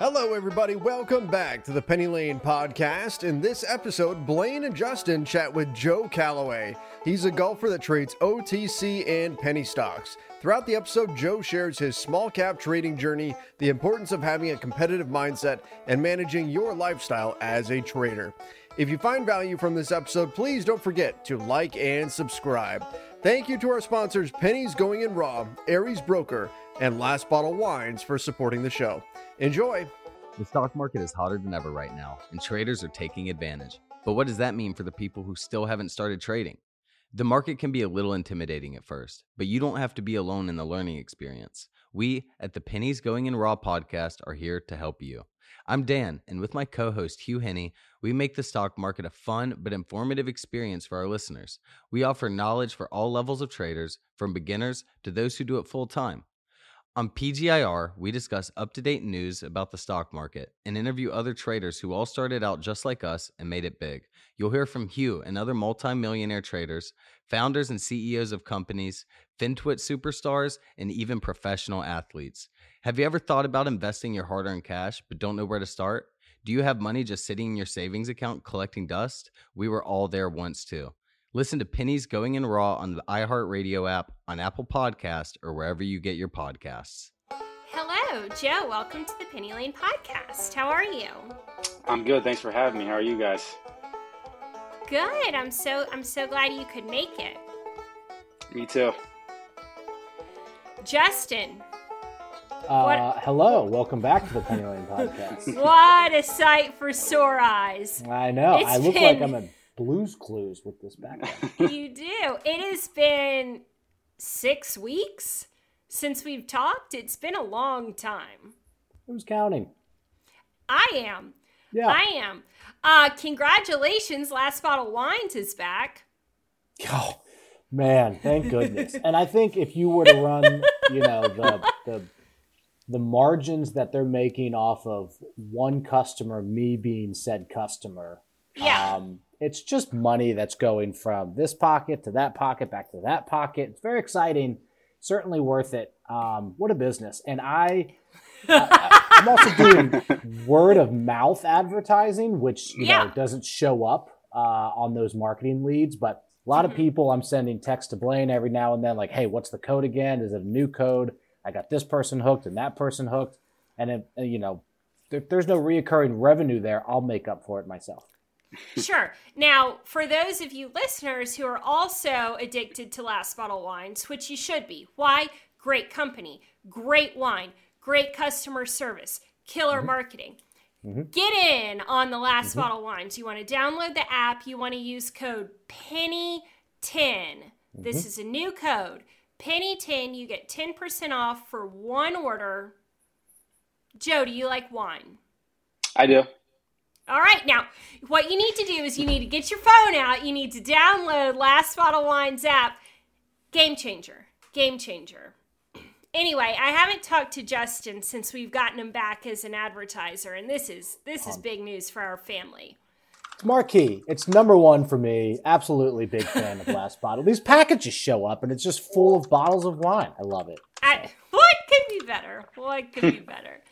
Hello, everybody. Welcome back to the Penny Lane podcast. In this episode, Blaine and Justin chat with Joe Calloway. He's a golfer that trades OTC and penny stocks. Throughout the episode, Joe shares his small cap trading journey, the importance of having a competitive mindset, and managing your lifestyle as a trader. If you find value from this episode, please don't forget to like and subscribe. Thank you to our sponsors, Pennies Going in Raw, Aries Broker, and Last Bottle Wines for supporting the show. Enjoy. The stock market is hotter than ever right now, and traders are taking advantage. But what does that mean for the people who still haven't started trading? The market can be a little intimidating at first, but you don't have to be alone in the learning experience. We at the Pennies Going in Raw podcast are here to help you. I'm Dan, and with my co host Hugh Henne, we make the stock market a fun but informative experience for our listeners. We offer knowledge for all levels of traders, from beginners to those who do it full time. On PGIR, we discuss up to date news about the stock market and interview other traders who all started out just like us and made it big. You'll hear from Hugh and other multimillionaire traders, founders and CEOs of companies, FinTwit superstars, and even professional athletes. Have you ever thought about investing your hard earned cash but don't know where to start? Do you have money just sitting in your savings account collecting dust? We were all there once too. Listen to Pennies Going in Raw on the iHeartRadio app, on Apple Podcast, or wherever you get your podcasts. Hello, Joe. Welcome to the Penny Lane podcast. How are you? I'm good. Thanks for having me. How are you guys? Good. I'm so I'm so glad you could make it. Me too. Justin. Uh, hello, welcome back to the Penny Lane podcast. what a sight for sore eyes. I know. It's I look been- like I'm a Blues Clues with this background. you do. It has been six weeks since we've talked. It's been a long time. Who's counting? I am. Yeah. I am. Uh, congratulations. Last Bottle Wines is back. Oh, man, thank goodness. and I think if you were to run, you know, the the the margins that they're making off of one customer, me being said customer, Yeah. um, it's just money that's going from this pocket to that pocket, back to that pocket. It's very exciting. Certainly worth it. Um, what a business! And I, I I'm also doing word of mouth advertising, which you Yeah. know doesn't show up uh, on those marketing leads, but a lot of Mhm. people I'm sending text to Blaine every now and then, like, "Hey, what's the code again? Is it a new code? I got this person hooked and that person hooked." And if, uh, you know, if there's no reoccurring revenue there, I'll make up for it myself. Sure. Now, for those of you listeners who are also addicted to Last Bottle Wines, which you should be, why? Great company, great wine, great customer service, killer mm-hmm. marketing. Mm-hmm. Get in on the Last mm-hmm. Bottle Wines. You want to download the app, you want to use code PENNY10. This is a new code. PENNY10, you get 10% off for one order. Joe, do you like wine? I do. All right, now what you need to do is you need to get your phone out. You need to download Last Bottle Wines app. Game changer, game changer. Anyway, I haven't talked to Justin since we've gotten him back as an advertiser, and this is this is big news for our family. It's marquee. It's number one for me. Absolutely big fan of Last Bottle. These packages show up and it's just full of bottles of wine. I love it. I, what could be better? What could be better?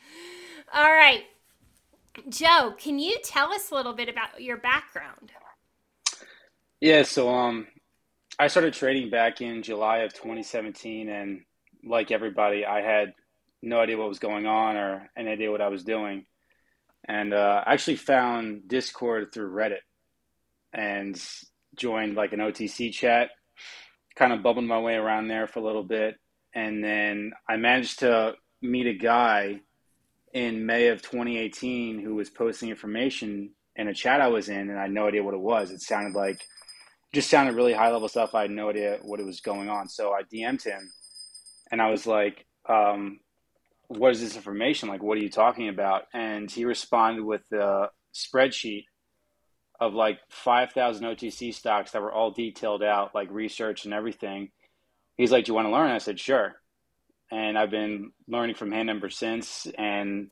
All right, Joe, can you tell us a little bit about your background? Yeah, so um I started trading back in July of 2017 and like everybody, I had no idea what was going on or any idea what I was doing. And uh, I actually found Discord through Reddit and joined like an OTC chat, kind of bubbled my way around there for a little bit. And then I managed to meet a guy in May of 2018 who was posting information in a chat I was in, and I had no idea what it was. It sounded like, just sounded really high level stuff. I had no idea what it was going on. So I DM'd him, and I was like, um, "What is this information? Like, what are you talking about?" And he responded with a spreadsheet of like 5,000 OTC stocks that were all detailed out, like research and everything. He's like, "Do you want to learn?" I said, "Sure." And I've been learning from him ever since. And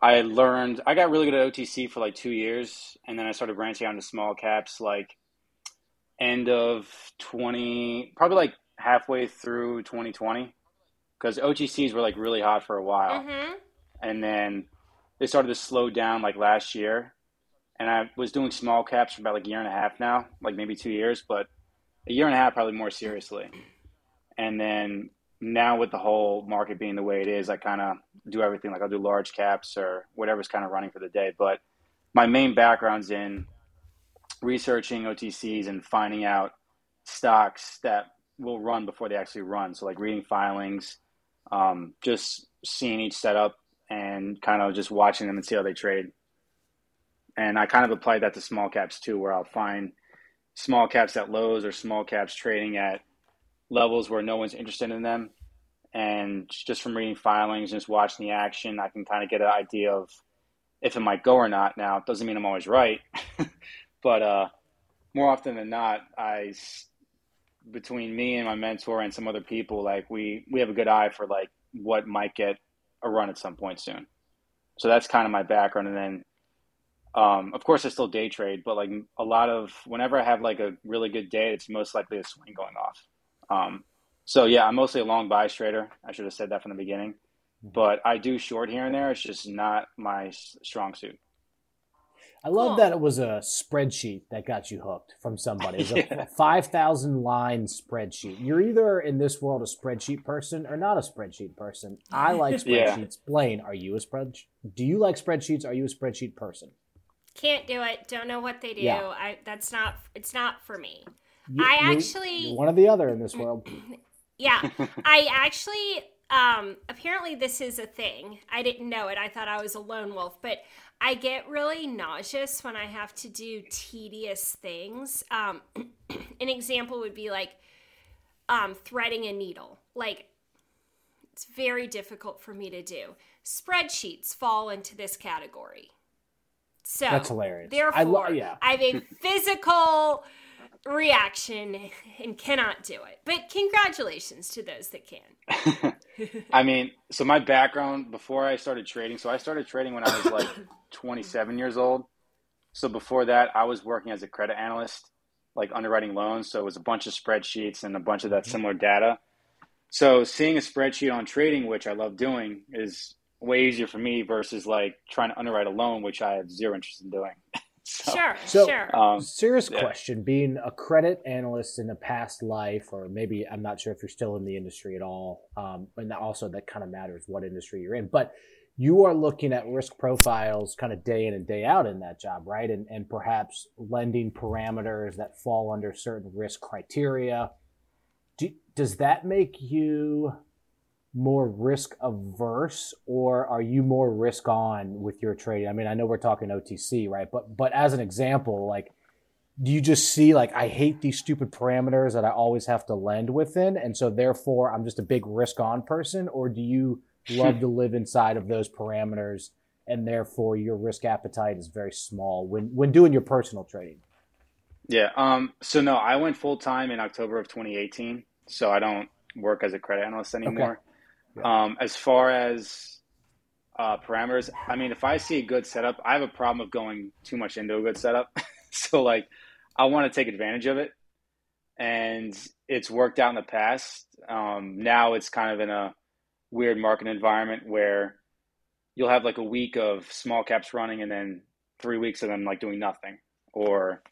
I learned, I got really good at OTC for like two years, and then I started branching out into small caps like end of 20, probably like halfway through 2020, because OTCs were like really hot for a while. Mm-hmm. And then they started to slow down like last year, and I was doing small caps for about like a year and a half now, like maybe two years, but a year and a half probably more seriously. And then now with the whole market being the way it is, I kind of do everything. Like I'll do large caps or whatever's kind of running for the day. But my main background's in researching OTCs and finding out stocks that will run before they actually run. So like reading filings, um, just seeing each setup and kind of just watching them and see how they trade. And I kind of applied that to small caps too, where I'll find small caps at lows or small caps trading at levels where no one's interested in them. And just from reading filings and just watching the action, I can kind of get an idea of if it might go or not. Now, it doesn't mean I'm always right, but uh, more often than not, I between me and my mentor and some other people, like we we have a good eye for like what might get a run at some point soon. So that's kind of my background, and then um, of course, I still day trade, but like a lot of whenever I have like a really good day, it's most likely a swing going off. Um, so yeah, I'm mostly a long bias trader. I should have said that from the beginning, mm-hmm. but I do short here and there. It's just not my strong suit. I love cool. that it was a spreadsheet that got you hooked from somebody. It was a 5,000 line spreadsheet. You're either in this world a spreadsheet person or not a spreadsheet person. I like spreadsheets. yeah. Blaine, are you a spread? Do you like spreadsheets? Are you a spreadsheet person? Can't do it. Don't know what they do. Yeah. I that's not it's not for me. You, I actually one or the other in this world. yeah. I actually um apparently this is a thing. I didn't know it. I thought I was a lone wolf, but I get really nauseous when I have to do tedious things. Um an example would be like um threading a needle. Like it's very difficult for me to do. Spreadsheets fall into this category. So that's hilarious. Therefore, I, lo- yeah. I have a physical reaction and cannot do it. But congratulations to those that can. I mean, so my background before I started trading, so I started trading when I was like 27 years old. So before that, I was working as a credit analyst, like underwriting loans. So it was a bunch of spreadsheets and a bunch of that mm-hmm. similar data. So seeing a spreadsheet on trading, which I love doing, is way easier for me versus like trying to underwrite a loan, which I have zero interest in doing. so, sure, so, sure. Um, serious yeah. question: Being a credit analyst in a past life, or maybe I'm not sure if you're still in the industry at all, um, and also that kind of matters what industry you're in, but you are looking at risk profiles kind of day in and day out in that job, right? And, and perhaps lending parameters that fall under certain risk criteria. Do, does that make you more risk averse or are you more risk on with your trading? I mean, I know we're talking OTC, right? But but as an example, like do you just see like I hate these stupid parameters that I always have to lend within and so therefore I'm just a big risk on person or do you love to live inside of those parameters and therefore your risk appetite is very small when when doing your personal trading? Yeah, um so no, I went full time in October of 2018, so I don't work as a credit analyst anymore. Okay. Yeah. Um, as far as uh, parameters, I mean, if I see a good setup, I have a problem of going too much into a good setup. so, like, I want to take advantage of it. And it's worked out in the past. Um, now it's kind of in a weird market environment where you'll have like a week of small caps running and then three weeks of them like doing nothing or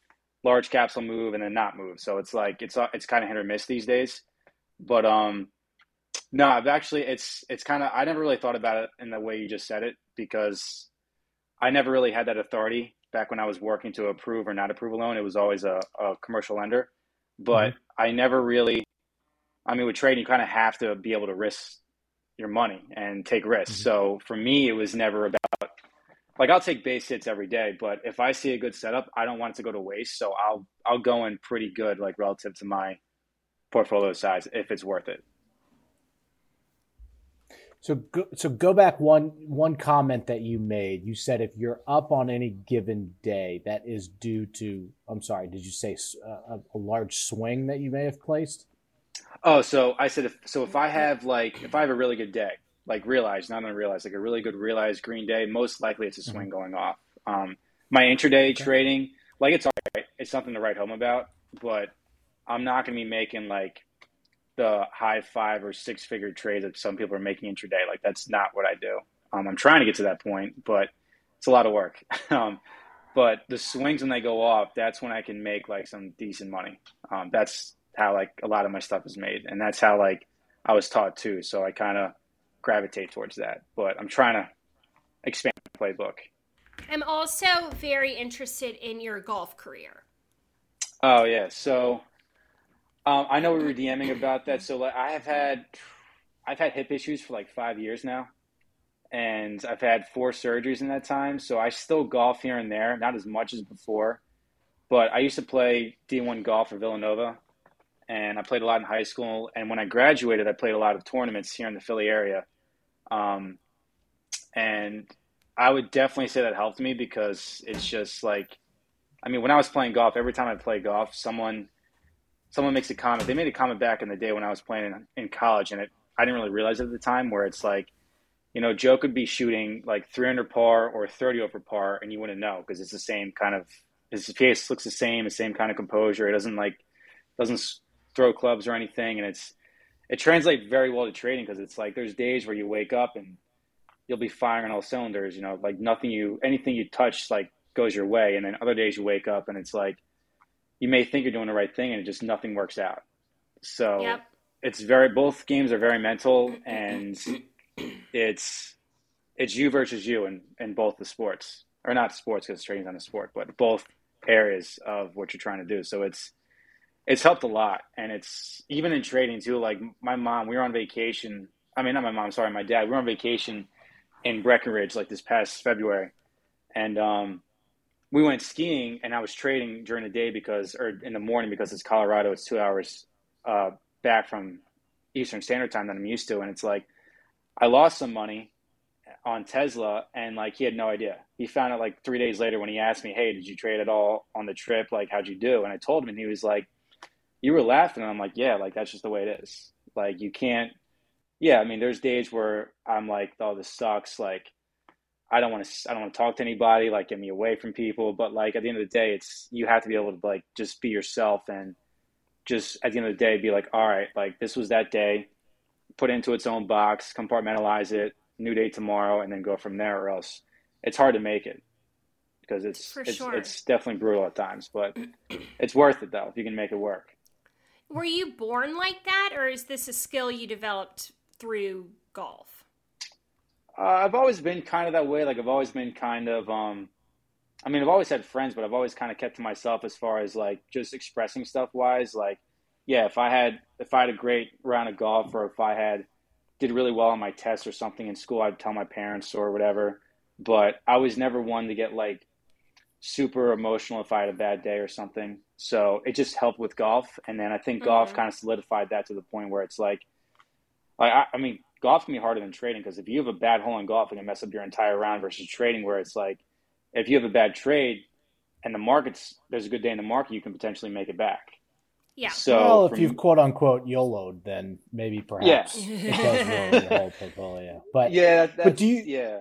large caps will move and then not move. So it's like, it's, it's kind of hit or miss these days. But, um, no, I've actually it's it's kind of I never really thought about it in the way you just said it because I never really had that authority back when I was working to approve or not approve a loan. It was always a, a commercial lender, but mm-hmm. I never really. I mean, with trading, you kind of have to be able to risk your money and take risks. Mm-hmm. So for me, it was never about like I'll take base hits every day, but if I see a good setup, I don't want it to go to waste. So I'll I'll go in pretty good, like relative to my portfolio size, if it's worth it. So go, so go back one one comment that you made. You said if you're up on any given day, that is due to. I'm sorry. Did you say a, a large swing that you may have placed? Oh, so I said if so if I have like if I have a really good day, like realized, not unrealized, like a really good realized green day, most likely it's a swing mm-hmm. going off. Um, my intraday okay. trading, like it's all right. It's something to write home about, but I'm not going to be making like the high five or six figure trades that some people are making intraday. Like that's not what I do. Um, I'm trying to get to that point, but it's a lot of work. um, but the swings when they go off, that's when I can make like some decent money. Um, that's how like a lot of my stuff is made, and that's how like I was taught too. So I kind of gravitate towards that. But I'm trying to expand the playbook. I'm also very interested in your golf career. Oh yeah, so um, I know we were DMing about that. So like, I have had I've had hip issues for like five years now, and I've had four surgeries in that time. So I still golf here and there, not as much as before. But I used to play D1 golf for Villanova, and I played a lot in high school. And when I graduated, I played a lot of tournaments here in the Philly area. Um, and I would definitely say that helped me because it's just like, I mean, when I was playing golf, every time I play golf, someone someone makes a comment. They made a comment back in the day when I was playing in, in college, and it, I didn't really realize it at the time. Where it's like, you know, Joe could be shooting like 300 par or 30 over par, and you wouldn't know because it's the same kind of his face looks the same, the same kind of composure. It doesn't like doesn't throw clubs or anything, and it's it translates very well to trading because it's like there's days where you wake up and you'll be firing on all cylinders. You know, like nothing you anything you touch like goes your way, and then other days you wake up and it's like you may think you're doing the right thing and it just nothing works out. So yep. it's very both games are very mental and it's it's you versus you in, in both the sports. Or not sports because trading's not a sport, but both areas of what you're trying to do. So it's it's helped a lot. And it's even in trading too, like my mom, we were on vacation. I mean not my mom, sorry, my dad. We were on vacation in Breckenridge like this past February. And um we went skiing and I was trading during the day because, or in the morning because it's Colorado. It's two hours uh, back from Eastern Standard Time that I'm used to, and it's like I lost some money on Tesla, and like he had no idea. He found out like three days later when he asked me, "Hey, did you trade at all on the trip? Like, how'd you do?" And I told him, and he was like, "You were laughing." And I'm like, "Yeah, like that's just the way it is. Like you can't." Yeah, I mean, there's days where I'm like, "Oh, this sucks." Like I don't want to I don't want to talk to anybody, like get me away from people. But like at the end of the day, it's you have to be able to like just be yourself and just at the end of the day be like, all right, like this was that day, put it into its own box, compartmentalize it, new day tomorrow, and then go from there. Or else it's hard to make it because it's it's, sure. it's definitely brutal at times, but it's worth it though if you can make it work. Were you born like that, or is this a skill you developed through golf? Uh, I've always been kind of that way. Like I've always been kind of, um, I mean, I've always had friends, but I've always kind of kept to myself as far as like just expressing stuff wise. Like, yeah, if I had if I had a great round of golf, or if I had did really well on my tests or something in school, I'd tell my parents or whatever. But I was never one to get like super emotional if I had a bad day or something. So it just helped with golf, and then I think mm-hmm. golf kind of solidified that to the point where it's like, like I, I mean, golf can be harder than trading because if you have a bad hole in golf, it can mess up your entire round versus trading, where it's like if you have a bad trade and the market's there's a good day in the market, you can potentially make it back. Yeah. So well, if you've quote unquote YOLO'd, then maybe perhaps yeah. it does your whole portfolio. But yeah, but do you yeah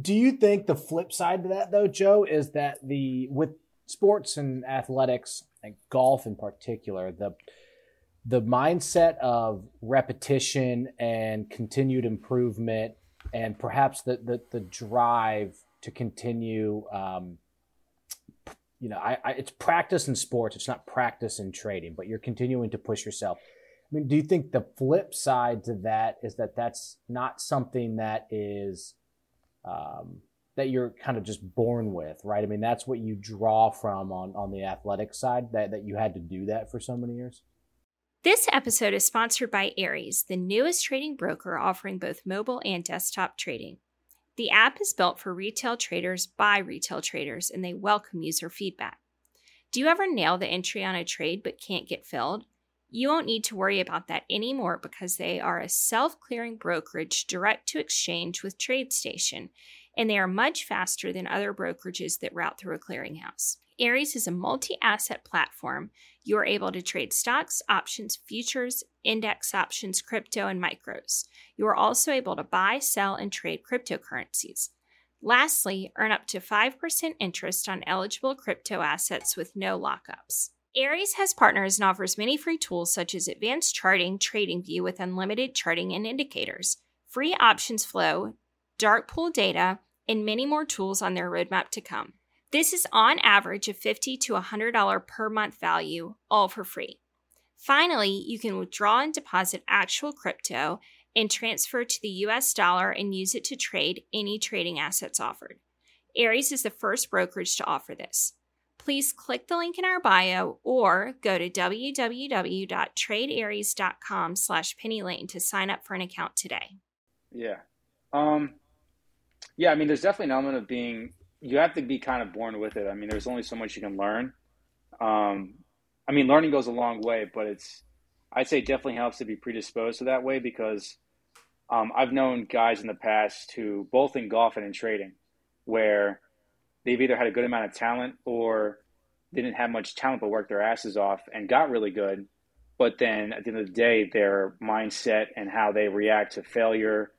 do you think the flip side to that though, Joe, is that the with sports and athletics and golf in particular, the the mindset of repetition and continued improvement and perhaps the, the, the drive to continue um, you know I, I, it's practice in sports. It's not practice in trading but you're continuing to push yourself. I mean do you think the flip side to that is that that's not something that is um, that you're kind of just born with right? I mean that's what you draw from on on the athletic side that, that you had to do that for so many years this episode is sponsored by Aries, the newest trading broker offering both mobile and desktop trading. The app is built for retail traders by retail traders, and they welcome user feedback. Do you ever nail the entry on a trade but can't get filled? You won't need to worry about that anymore because they are a self clearing brokerage direct to exchange with TradeStation, and they are much faster than other brokerages that route through a clearinghouse. Aries is a multi asset platform. You are able to trade stocks, options, futures, index options, crypto, and micros. You are also able to buy, sell, and trade cryptocurrencies. Lastly, earn up to 5% interest on eligible crypto assets with no lockups. Aries has partners and offers many free tools such as advanced charting, TradingView with unlimited charting and indicators, free options flow, dark pool data, and many more tools on their roadmap to come. This is on average a $50 to $100 per month value, all for free. Finally, you can withdraw and deposit actual crypto and transfer to the US dollar and use it to trade any trading assets offered. Aries is the first brokerage to offer this. Please click the link in our bio or go to www.tradearies.com slash pennylane to sign up for an account today. Yeah. Um, yeah, I mean, there's definitely an element of being, you have to be kind of born with it. I mean, there's only so much you can learn. Um, I mean, learning goes a long way, but it's, I'd say it definitely helps to be predisposed to that way because um, I've known guys in the past who, both in golf and in trading, where they've either had a good amount of talent or didn't have much talent but worked their asses off and got really good. But then at the end of the day, their mindset and how they react to failure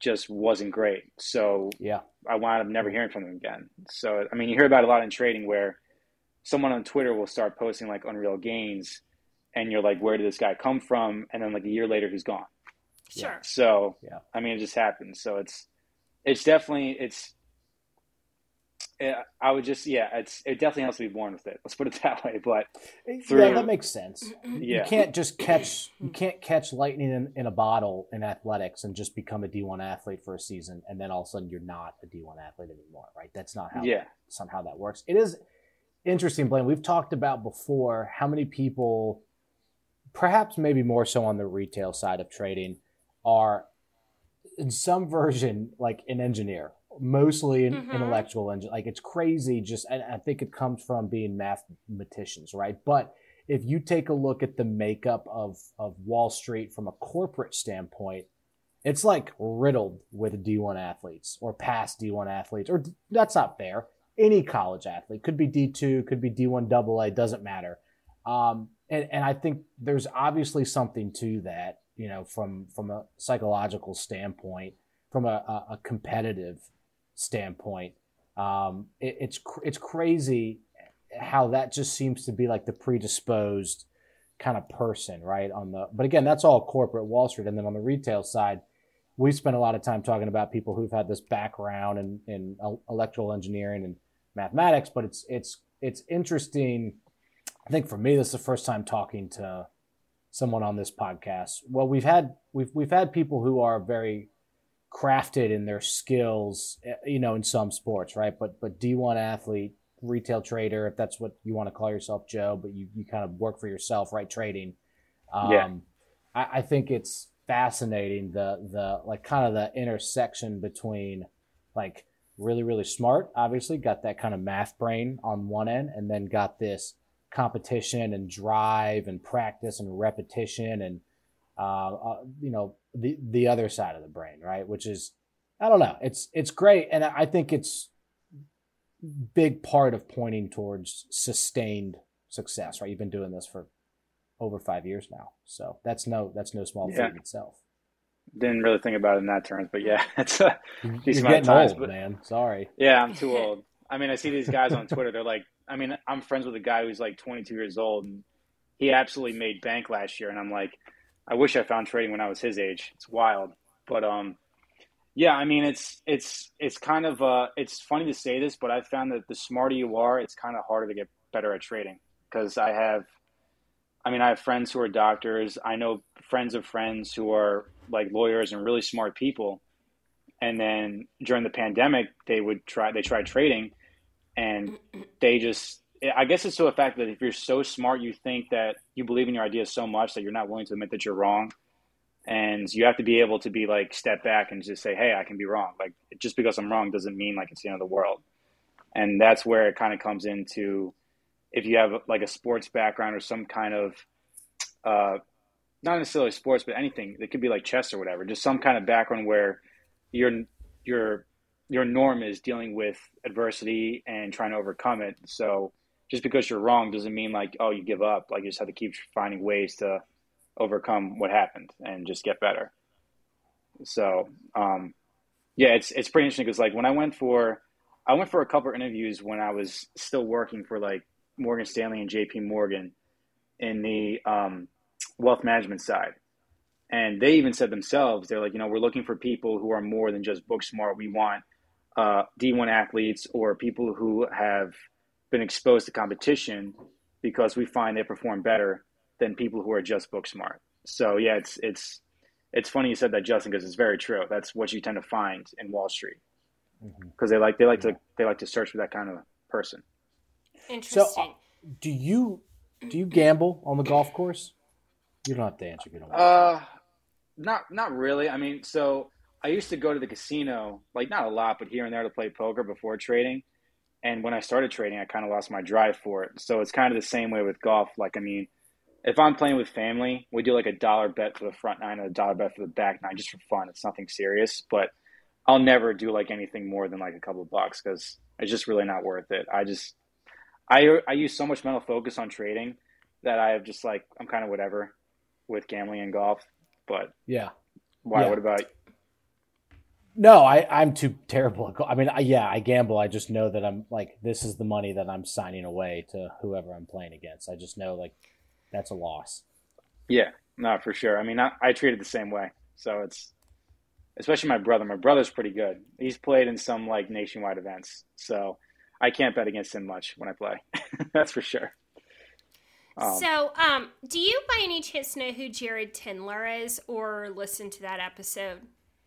just wasn't great. So yeah, I wound up never hearing from them again. So I mean, you hear about a lot in trading where someone on Twitter will start posting like unreal gains, and you're like, where did this guy come from? And then like a year later, he's gone. Sure. So Yeah. I mean, it just happens. So it's it's definitely it's. Yeah, I would just yeah, it's it definitely has to be born with it. Let's put it that way. But Yeah, that makes sense. yeah, You can't just catch you can't catch lightning in, in a bottle in athletics and just become a D1 athlete for a season and then all of a sudden you're not a D1 athlete anymore, right? That's not how yeah, somehow that works. It is interesting, Blaine. We've talked about before how many people, perhaps maybe more so on the retail side of trading, are in some version like an engineer, mostly an Mhm. intellectual engine. Like it's crazy. Just and I think it comes from being mathematicians, right? But if you take a look at the makeup of of Wall Street from a corporate standpoint, it's like riddled with D1 athletes or past D1 athletes, or that's not fair. Any college athlete could be D2, could be D1 double A, doesn't matter. Um, and, and I think there's obviously something to that, you know, from, from a psychological standpoint, from a, a competitive standpoint. Um, it, it's, it's crazy how that just seems to be like the predisposed kind of person, right? On the, but again, that's all corporate Wall Street. And then on the retail side, we've spent a lot of time talking about people who've had this background in, in electrical engineering and mathematics, but it's it's it's interesting. I think for me, this is the first time talking to someone on this podcast. Well, we've had we've we've had people who are very crafted in their skills, eh, you know, in some sports, right? But but D one athlete, retail trader, if that's what you want to call yourself, Joe, but you you kind of work for yourself, right? Trading. Um, Yeah. I, I think it's fascinating the the like kind of the intersection between like really really smart obviously got that kind of math brain on one end and then got this competition and drive and practice and repetition and uh, uh, you know the the other side of the brain right which is i don't know it's it's great and i think it's big part of pointing towards sustained success right you've been doing this for over five years now so that's no that's no small Yeah. feat itself didn't really think about it in that terms. But yeah, it's a you're decent amount of getting times. old But man sorry yeah, I'm too old. I mean, I see these guys on Twitter. They're like, I mean, I'm friends with a guy who's like 22 years old, and he absolutely made bank last year. And I'm like, I wish I found trading when I was his age. It's wild, but um, yeah. I mean, it's it's it's kind of uh, it's funny to say this, but I've found that the smarter you are, it's kind of harder to get better at trading because I have, I mean, I have friends who are doctors. I know friends of friends who are like lawyers and really smart people and then during the pandemic they would try they tried trading and they just i guess it's to a fact that if you're so smart you think that you believe in your ideas so much that you're not willing to admit that you're wrong and you have to be able to be like step back and just say hey i can be wrong like just because i'm wrong doesn't mean like it's the end of the world and that's where it kind of comes into if you have like a sports background or some kind of uh, not necessarily sports, but anything. It could be like chess or whatever. Just some kind of background where your your your norm is dealing with adversity and trying to overcome it. So just because you're wrong doesn't mean like oh you give up. Like you just have to keep finding ways to overcome what happened and just get better. So um, yeah, it's it's pretty interesting because like when I went for I went for a couple of interviews when I was still working for like Morgan Stanley and J.P. Morgan in the um, wealth management side. And they even said themselves, they're like, you know, we're looking for people who are more than just book smart. We want uh, D1 athletes or people who have been exposed to competition because we find they perform better than people who are just book smart. So yeah, it's it's it's funny you said that, Justin, because it's very true. That's what you tend to find in Wall Street because they like they like to they like to search for that kind of person. Interesting. So, uh, do you do you gamble on the golf course? You don't have to answer. if You don't. want to. Uh, not not really. I mean, so I used to go to the casino, like not a lot, but here and there to play poker before trading. And when I started trading, I kind of lost my drive for it. So it's kind of the same way with golf. Like, I mean, if I'm playing with family, we do like a dollar bet for the front nine and a dollar bet for the back nine just for fun. It's nothing serious, but I'll never do like anything more than like a couple of bucks because it's just really not worth it. I just, I, I use so much mental focus on trading that I have just like, I'm kind of whatever with gambling and golf. But yeah. why? Yeah. What about No, I, I'm too terrible. I mean, I, yeah, I gamble. I just know that I'm like, this is the money that I'm signing away to whoever I'm playing against. I just know like that's a loss. Yeah, no, for sure. I mean, I, I treat it the same way. So it's, especially my brother. My brother's pretty good. He's played in some like nationwide events. So I can't bet against him much when I play. That's for sure. Um, so, um, do you by any chance know who Jared Tendler is or listen to that episode?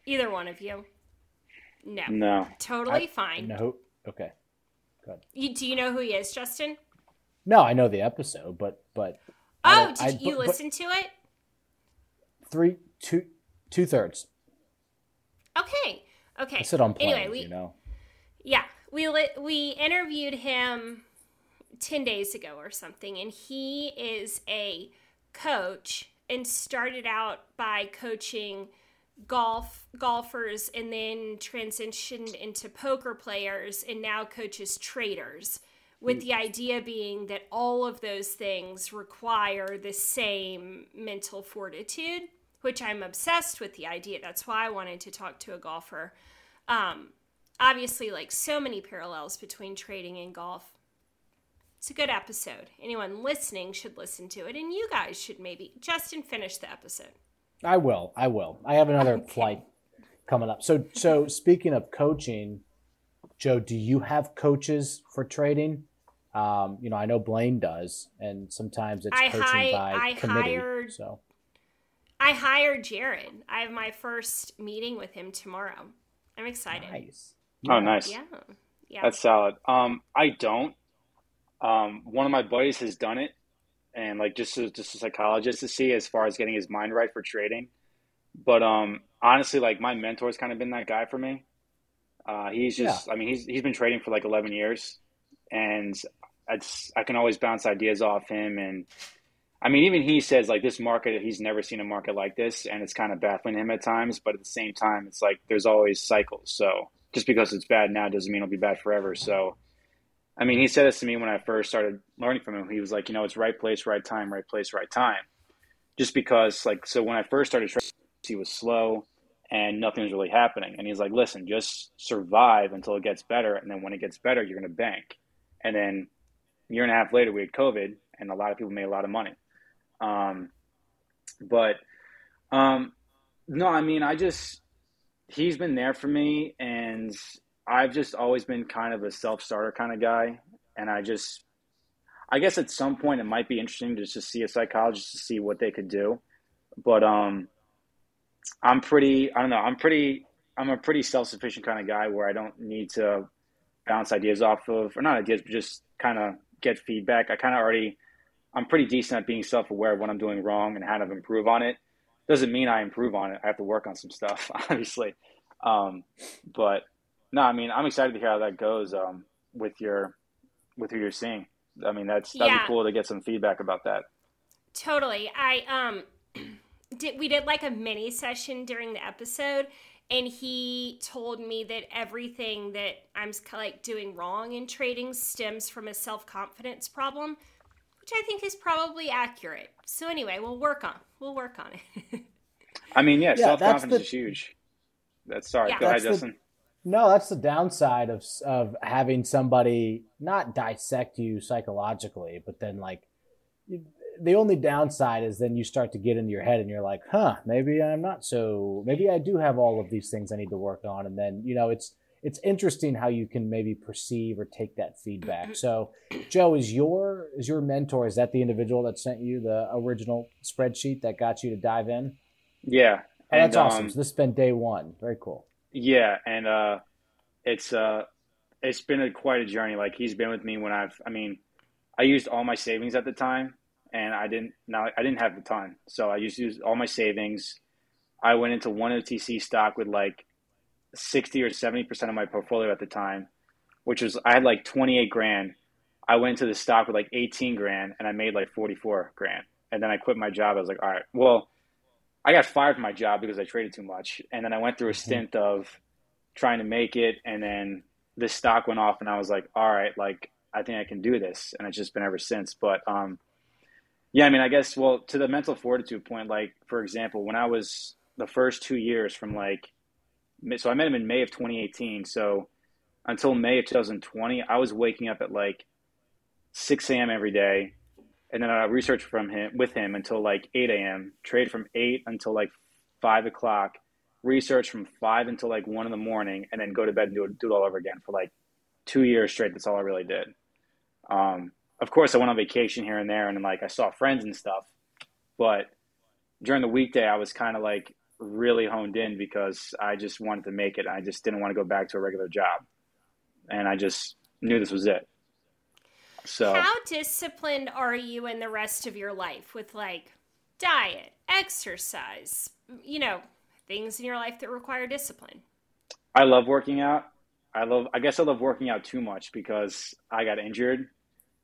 Either one of you? No. no. Totally I- fine. No, okay. You, do you know who he is, Justin? No, I know the episode, but but Oh, don't- did I- you but- but listen to it? three two two thirds. Okay. Okay. I said on plane. Anyway, we you know. yeah we li- we interviewed him 10 days ago or something and he is a coach and started out by coaching golf golfers and then transitioned into poker players and now coaches traders with the idea being that all of those things require the same mental fortitude which i'm obsessed with the idea. That's why i wanted to talk to a golfer. Um, obviously like so many parallels between trading and golf. It's a good episode. Anyone listening should listen to it and you guys should maybe justin finish the episode I will. I will. I have another flight coming up. So so speaking of coaching, Joe, do you have coaches for trading? Um, you know, I know Blaine does, and sometimes it's I coaching hi- by I committee. hired- So i hired jared i have my first meeting with him tomorrow i'm excited nice. Oh, nice. yeah yeah That's solid. Um, I don't. Um, one of my buddies has done it, and like just as, just a psychologist to see as far as getting his mind right for trading. But um, honestly, like my mentor's kind of been that guy for me. Uh, he's just, I mean, he's he's been trading for like eleven years, and it's I can always bounce ideas off him. And I mean, even he says like this market, he's never seen a market like this, and it's kind of baffling him at times. But at the same time, it's like there's always cycles. So just because it's bad now doesn't mean it'll be bad forever. So, I mean, he said this to me when I first started learning from him. He was like, you know, it's right place, right time, right place, right time. Just because, like, so when I first started he was slow and nothing was really happening. And he's like, listen, just survive until it gets better. And then when it gets better, you're going to bank. And then a year and a half later, we had COVID and a lot of people made a lot of money. Um, but, um, no, I mean, I just, he's been there for me and I've just always been kind of a self starter kind of guy. And I just, I guess at some point it might be interesting just to see a psychologist to see what they could do. But, um, I'm pretty, I don't know, I'm pretty, I'm a pretty self sufficient kind of guy where I don't need to bounce ideas off of, or not ideas, but just kind of get feedback. I kind of already, I'm pretty decent at being self aware of what I'm doing wrong and how to improve on it. Doesn't mean I improve on it. I have to work on some stuff, obviously. Um, but no, I mean, I'm excited to hear how that goes um, with your, with who you're seeing. I mean, that's that'd Yeah. be cool to get some feedback about that. Totally. I um did we did like a mini session during the episode and he told me that everything that I'm like doing wrong in trading stems from a self-confidence problem, which I think is probably accurate. So anyway, we'll work on. We'll work on it. I mean, yeah, Yeah, self-confidence the- is huge. That's sorry. Yeah. Go ahead, the- Justin. No, that's the downside of of having somebody not dissect you psychologically, but then like you- the only downside is then you start to get into your head and you're like, huh, maybe I'm not so maybe I do have all of these things I need to work on, and then you know it's it's interesting how you can maybe perceive or take that feedback. So, Joe, is your is your mentor? Is that the individual that sent you the original spreadsheet that got you to dive in? Yeah, oh, that's and, awesome. Um, so this has been day one. Very cool. Yeah, and uh, it's uh, it's been a, quite a journey. Like he's been with me when I've, I mean, I used all my savings at the time, and I didn't. Now I didn't have the ton, so I used to use all my savings. I went into one OTC stock with like 60 or 70% of my portfolio at the time, which was, I had like 28 grand. I went into the stock with like 18 grand and I made like 44 grand. And then I quit my job. I was like, all right, well, I got fired from my job because I traded too much. And then I went through a mm-hmm. stint of trying to make it. And then this stock went off and I was like, all right, like, I think I can do this. And it's just been ever since. But, um, yeah, I mean, I guess, well, to the mental fortitude point, like, for example, when I was the first two years from like so I met him in May of 2018. So until May of 2020, I was waking up at like 6 a.m. every day, and then I researched from him with him until like 8 a.m. Trade from 8 until like 5 o'clock. Research from 5 until like 1 in the morning, and then go to bed and do it, do it all over again for like two years straight. That's all I really did. Um, of course, I went on vacation here and there, and like I saw friends and stuff, but during the weekday, I was kind of like really honed in because I just wanted to make it. I just didn't want to go back to a regular job. And I just knew this was it. So How disciplined are you in the rest of your life with like diet, exercise, you know, things in your life that require discipline? I love working out. I love I guess I love working out too much because I got injured.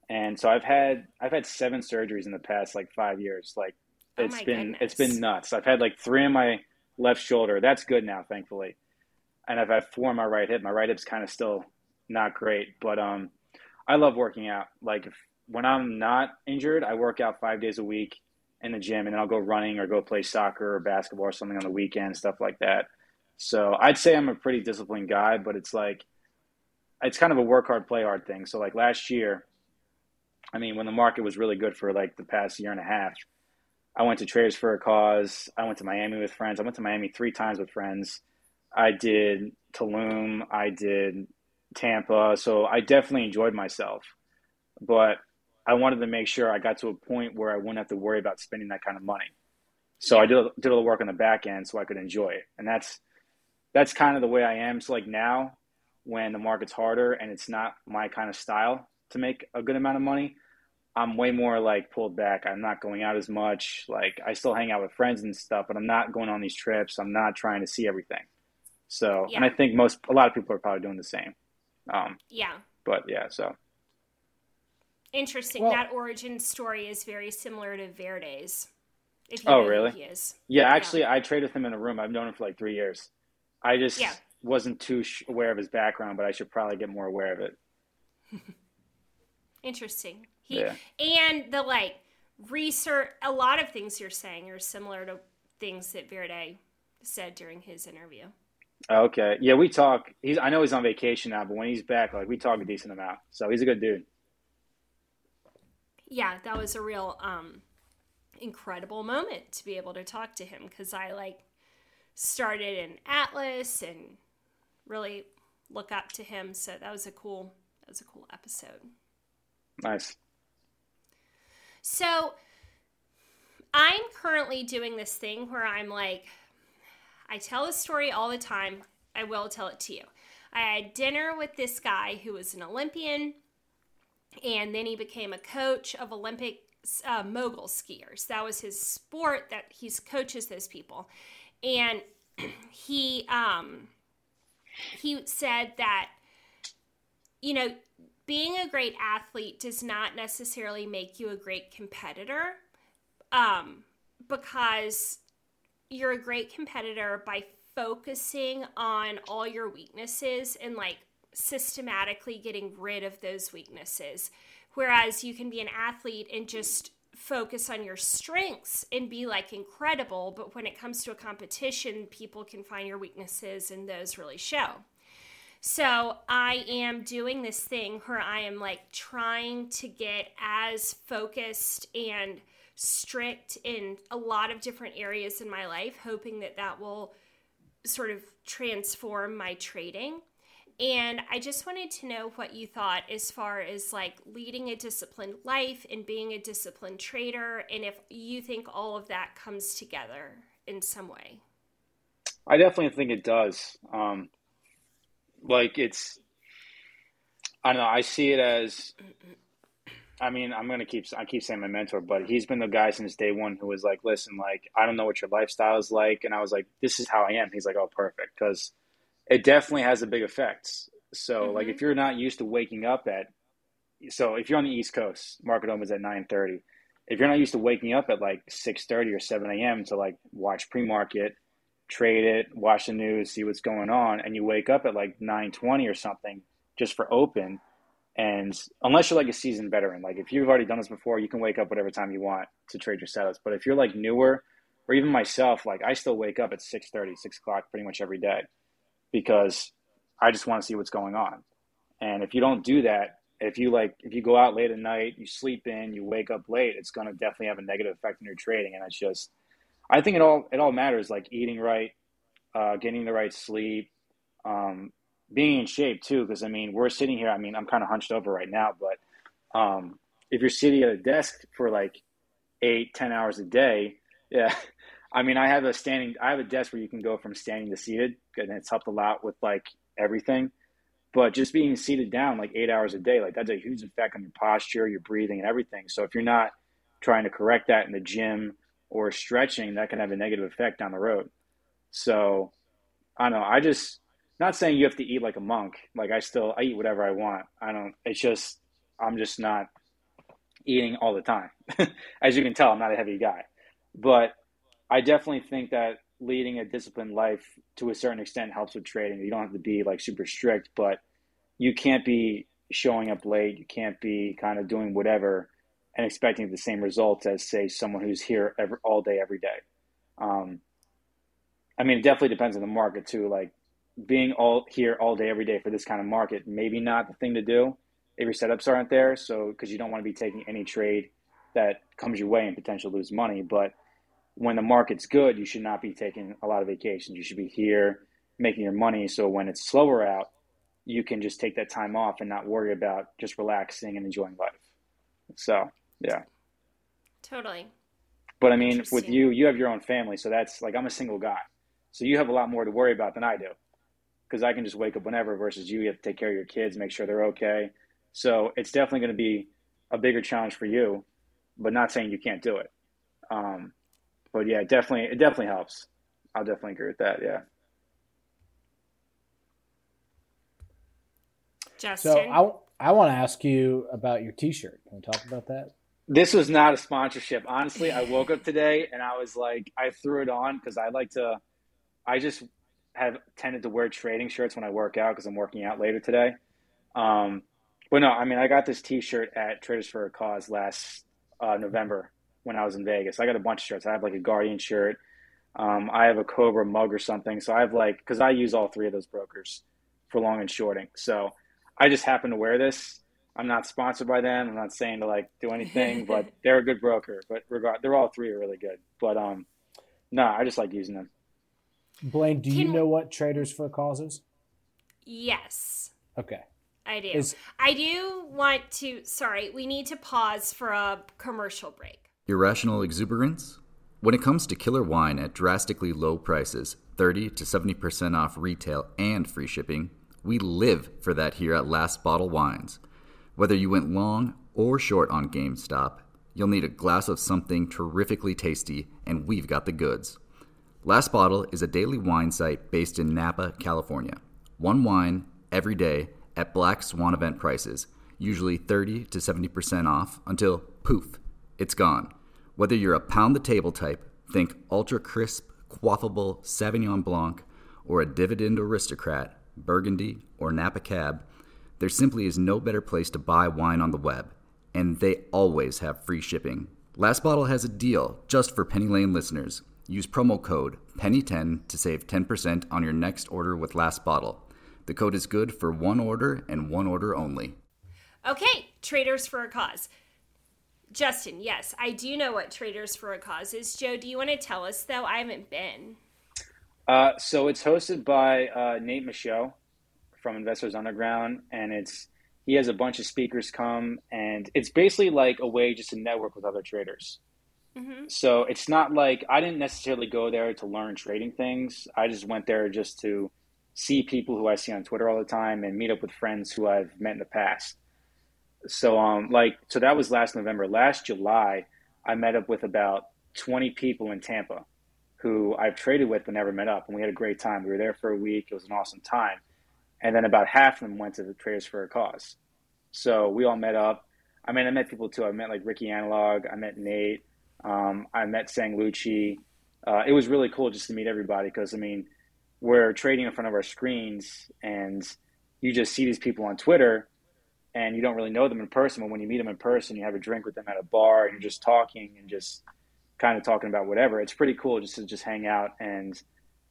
And so I've had I've had seven surgeries in the past like 5 years. Like Oh it's oh been goodness. it's been nuts. I've had like three on my left shoulder. That's good now, thankfully. And I've had four on my right hip. My right hip's kind of still not great, but um, I love working out. Like if, when I'm not injured, I work out five days a week in the gym, and then I'll go running or go play soccer or basketball or something on the weekend, stuff like that. So I'd say I'm a pretty disciplined guy, but it's like it's kind of a work hard, play hard thing. So like last year, I mean, when the market was really good for like the past year and a half, I went to Traders for a Cause. I went to Miami with friends. I went to Miami three times with friends. I did Tulum. I did Tampa. So I definitely enjoyed myself. But I wanted to make sure I got to a point where I wouldn't have to worry about spending that kind of money. So I did did all the work on the back end so I could enjoy it. And that's that's kind of the way I am. So like now when the market's harder and it's not my kind of style to make a good amount of money, I'm way more like pulled back. I'm not going out as much. Like I still hang out with friends and stuff, but I'm not going on these trips. I'm not trying to see everything. So, yeah. and I think most a lot of people are probably doing the same. Um, yeah. But yeah, so interesting. Well, that origin story is very similar to Verde's. If you oh, really? He is. Yeah, actually, yeah. I traded with him in a room. I've known him for like three years. I just yeah. wasn't too aware of his background, but I should probably get more aware of it. Interesting. He yeah. and the like research. A lot of things you're saying are similar to things that Verde said during his interview. Okay. Yeah, we talk. He's. I know he's on vacation now, but when he's back, like we talk a decent amount. So he's a good dude. Yeah, that was a real um, incredible moment to be able to talk to him because I like started in Atlas and really look up to him. So that was a cool. That was a cool episode. Nice. So I'm currently doing this thing where I'm like, I tell a story all the time. I will tell it to you. I had dinner with this guy who was an Olympian, and then he became a coach of Olympic uh, mogul skiers. That was his sport that he coaches those people, and he um, he said that you know being a great athlete does not necessarily make you a great competitor um, because you're a great competitor by focusing on all your weaknesses and like systematically getting rid of those weaknesses. Whereas you can be an athlete and just focus on your strengths and be like incredible, but when it comes to a competition, people can find your weaknesses and those really show. So I am doing this thing where I am like trying to get as focused and strict in a lot of different areas in my life, hoping that that will sort of transform my trading. and I just wanted to know what you thought as far as like leading a disciplined life and being a disciplined trader, and if you think all of that comes together in some way. I definitely think it does. Um, like it's, I don't know. I see it as. I mean, I'm gonna keep. I keep saying my mentor, but he's been the guy since day one who was like, "Listen, like, I don't know what your lifestyle is like," and I was like, "This is how I am." He's like, "Oh, perfect," because it definitely has a big effect. So, mm-hmm. like, if you're not used to waking up at, so if you're on the East Coast, market opens at 9:30. If you're not used to waking up at like 6:30 or 7 a.m. to like watch pre-market, trade it, watch the news, see what's going on, and you wake up at like 9:20 or something just for open, and unless you're like a seasoned veteran, like if you've already done this before, you can wake up whatever time you want to trade your setups. But if you're like newer, or even myself, like I still wake up at 6:30, 6 o'clock pretty much every day because I just want to see what's going on. And if you don't do that, if you like, if you go out late at night, you sleep in, you wake up late, it's going to definitely have a negative effect on your trading. And it's just, I think it all it all matters, like eating right, uh, getting the right sleep, um, being in shape too. Because I mean, we're sitting here. I mean, I'm kind of hunched over right now, but um, if you're sitting at a desk for like eight, ten hours a day, yeah, I mean, I have a standing, I have a desk where you can go from standing to seated, and it's helped a lot with like everything. But just being seated down like eight hours a day, like that's a huge effect on your posture, your breathing, and everything. So if you're not trying to correct that in the gym or stretching, that can have a negative effect down the road. So I don't know. I just not saying you have to eat like a monk. Like I still I eat whatever I want. I don't. It's just I'm just not eating all the time. As you can tell, I'm not a heavy guy. But I definitely think that leading a disciplined life to a certain extent helps with trading. You don't have to be like super strict, but you can't be showing up late. You can't be kind of doing whatever and expecting the same results as say someone who's here every, all day every day. Um, I mean, it definitely depends on the market too. Like being all here all day every day for this kind of market, maybe not the thing to do if your setups aren't there. So because you don't want to be taking any trade that comes your way and potentially lose money, but when the market's good, you should not be taking a lot of vacations. You should be here making your money. So when it's slower out, you can just take that time off and not worry about just relaxing and enjoying life. So, yeah. Totally. But I mean, with you, you have your own family. So that's like, I'm a single guy. So you have a lot more to worry about than I do because I can just wake up whenever versus you, you have to take care of your kids, make sure they're okay. So it's definitely going to be a bigger challenge for you, but not saying you can't do it. Um, but yeah, definitely, it definitely helps. I'll definitely agree with that. Yeah. Justin. So I, I want to ask you about your T-shirt. Can we talk about that? This was not a sponsorship. Honestly, I woke up today and I was like, I threw it on because I like to. I just have tended to wear trading shirts when I work out because I'm working out later today. Um, but no, I mean, I got this T-shirt at Traders for a Cause last uh, November, when I was in Vegas. I got a bunch of shirts. I have like a Guardian shirt. Um, I have a Cobra mug or something. So I have like, because I use all three of those brokers for long and shorting. So I just happen to wear this. I'm not sponsored by them. I'm not saying to like do anything, but they're a good broker. But regard, they're all three are really good. But um, no, I just like using them. Blaine, do you know what Traders for Causes? Yes. Okay. I do. Is... I do want to. Sorry, we need to pause for a commercial break. Irrational exuberance? When it comes to killer wine at drastically low prices, 30 to 70% off retail and free shipping, we live for that here at Last Bottle Wines. Whether you went long or short on GameStop, you'll need a glass of something terrifically tasty, and we've got the goods. Last Bottle is a daily wine site based in Napa, California. One wine every day at Black Swan event prices, usually 30 to 70% off until poof it's gone. Whether you're a pound the table type, think ultra crisp, quaffable Sauvignon Blanc, or a dividend aristocrat, Burgundy, or Napa Cab, there simply is no better place to buy wine on the web, and they always have free shipping. Last Bottle has a deal just for Penny Lane listeners. Use promo code PENNY10 to save 10% on your next order with Last Bottle. The code is good for one order and one order only. Okay, traders for a cause. Justin, yes, I do know what Traders for a Cause is. Joe, do you want to tell us though? I haven't been. Uh, so it's hosted by uh, Nate Michaud from Investors Underground, and it's he has a bunch of speakers come, and it's basically like a way just to network with other traders. Mm-hmm. So it's not like I didn't necessarily go there to learn trading things. I just went there just to see people who I see on Twitter all the time and meet up with friends who I've met in the past. So um like so that was last November. Last July, I met up with about 20 people in Tampa who I've traded with but never met up and we had a great time. We were there for a week. It was an awesome time. And then about half of them went to the Traders for a Cause. So we all met up. I mean, I met people too. I met like Ricky Analog. I met Nate. Um, I met Sang Lucci. Uh, it was really cool just to meet everybody because I mean, we're trading in front of our screens and you just see these people on Twitter and you don't really know them in person. But when you meet them in person, you have a drink with them at a bar and you're just talking and just kind of talking about whatever. It's pretty cool just to just hang out and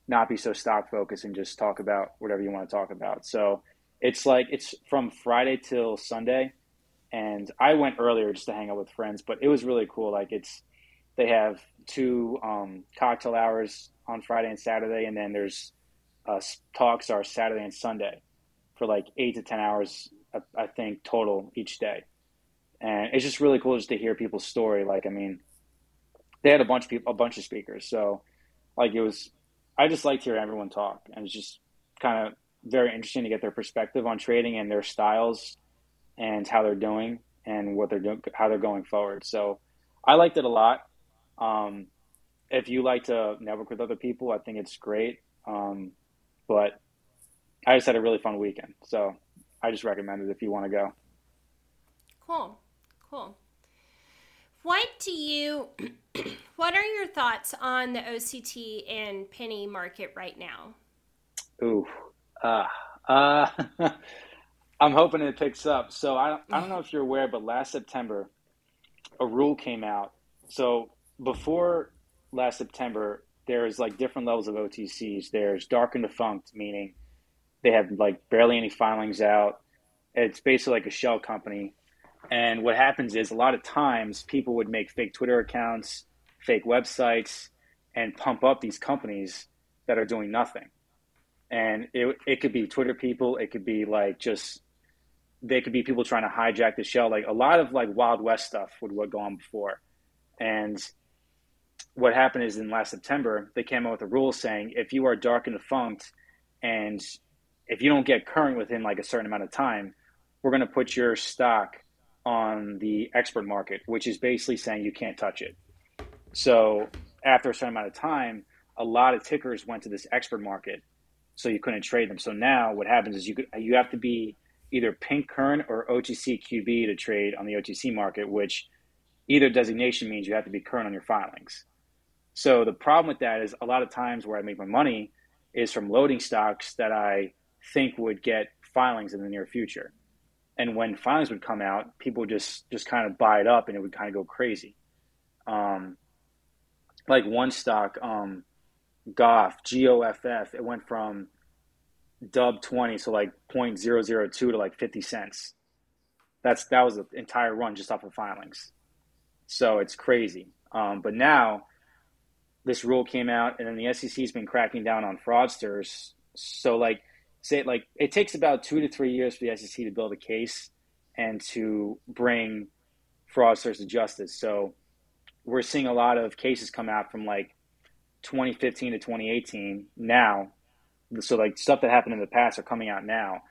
not be so stock focused and just talk about whatever you want to talk about. So it's like it's from Friday till Sunday. And I went earlier just to hang out with friends, but it was really cool. Like it's they have two um, cocktail hours on Friday and Saturday, and then there's uh, talks are Saturday and Sunday for like eight to ten hours, I, think total each day. And it's just really cool just to hear people's story. Like, I mean, they had a bunch of people, a bunch of speakers, so like it was. I just liked hearing everyone talk, and it's just kind of very interesting to get their perspective on trading and their styles and how they're doing and what they're doing, how they're going forward. So I liked it a lot. Um, if you like to network with other people, I think it's great. Um, but I just had a really fun weekend, so I just recommend it if you want to go. Cool, cool. What do you? what are your thoughts on the OCT and penny market right now? Ooh, uh, uh, I'm hoping it picks up. So I, I don't know if you're aware, but last September, a rule came out. So before last September, there's like different levels of OTCs. There's dark and defunct, meaning they have like barely any filings out. It's basically like a shell company. And what happens is a lot of times people would make fake Twitter accounts, fake websites, and pump up these companies that are doing nothing. And it, it could be Twitter people, it could be like just they could be people trying to hijack the shell. Like a lot of like Wild West stuff would go on before. And what happened is in last September, they came out with a rule saying if you are dark and defunct and if you don't get current within like a certain amount of time, we're going to put your stock on the expert market, which is basically saying you can't touch it. So after a certain amount of time, a lot of tickers went to this expert market, so you couldn't trade them. So now what happens is you could, you have to be either pink current or OTC QB to trade on the OTC market, which either designation means you have to be current on your filings. So the problem with that is a lot of times where I make my money is from loading stocks that I think would get filings in the near future. And when filings would come out, people just just kind of buy it up and it would kind of go crazy. Um, like one stock, um, GOFF, G O F F, it went from dub 20, so like 0.002 to like 50 cents. That's that was the entire run just off of filings. So it's crazy. Um, but now this rule came out, and then the SEC's been cracking down on fraudsters. So like say like it takes about two to three years for the SEC to build a case and to bring fraudsters to justice. So we're seeing a lot of cases come out from like 2015 to 2018 now. So like stuff that happened in the past are coming out now.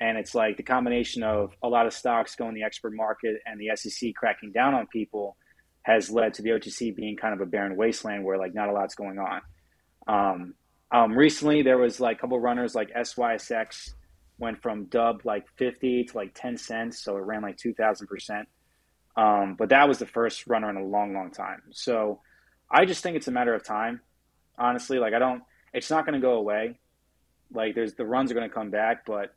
And it's like the combination of a lot of stocks going the expert market and the SEC cracking down on people has led to the OTC being kind of a barren wasteland where like not a lot's going on. Um, um, recently, there was like a couple runners like SYSX went from dub like 50 to like 10 cents, so it ran like 2,000 percent. Um, but that was the first runner in a long, long time. So I just think it's a matter of time. Honestly, like I don't, it's not going to go away. Like there's the runs are going to come back, but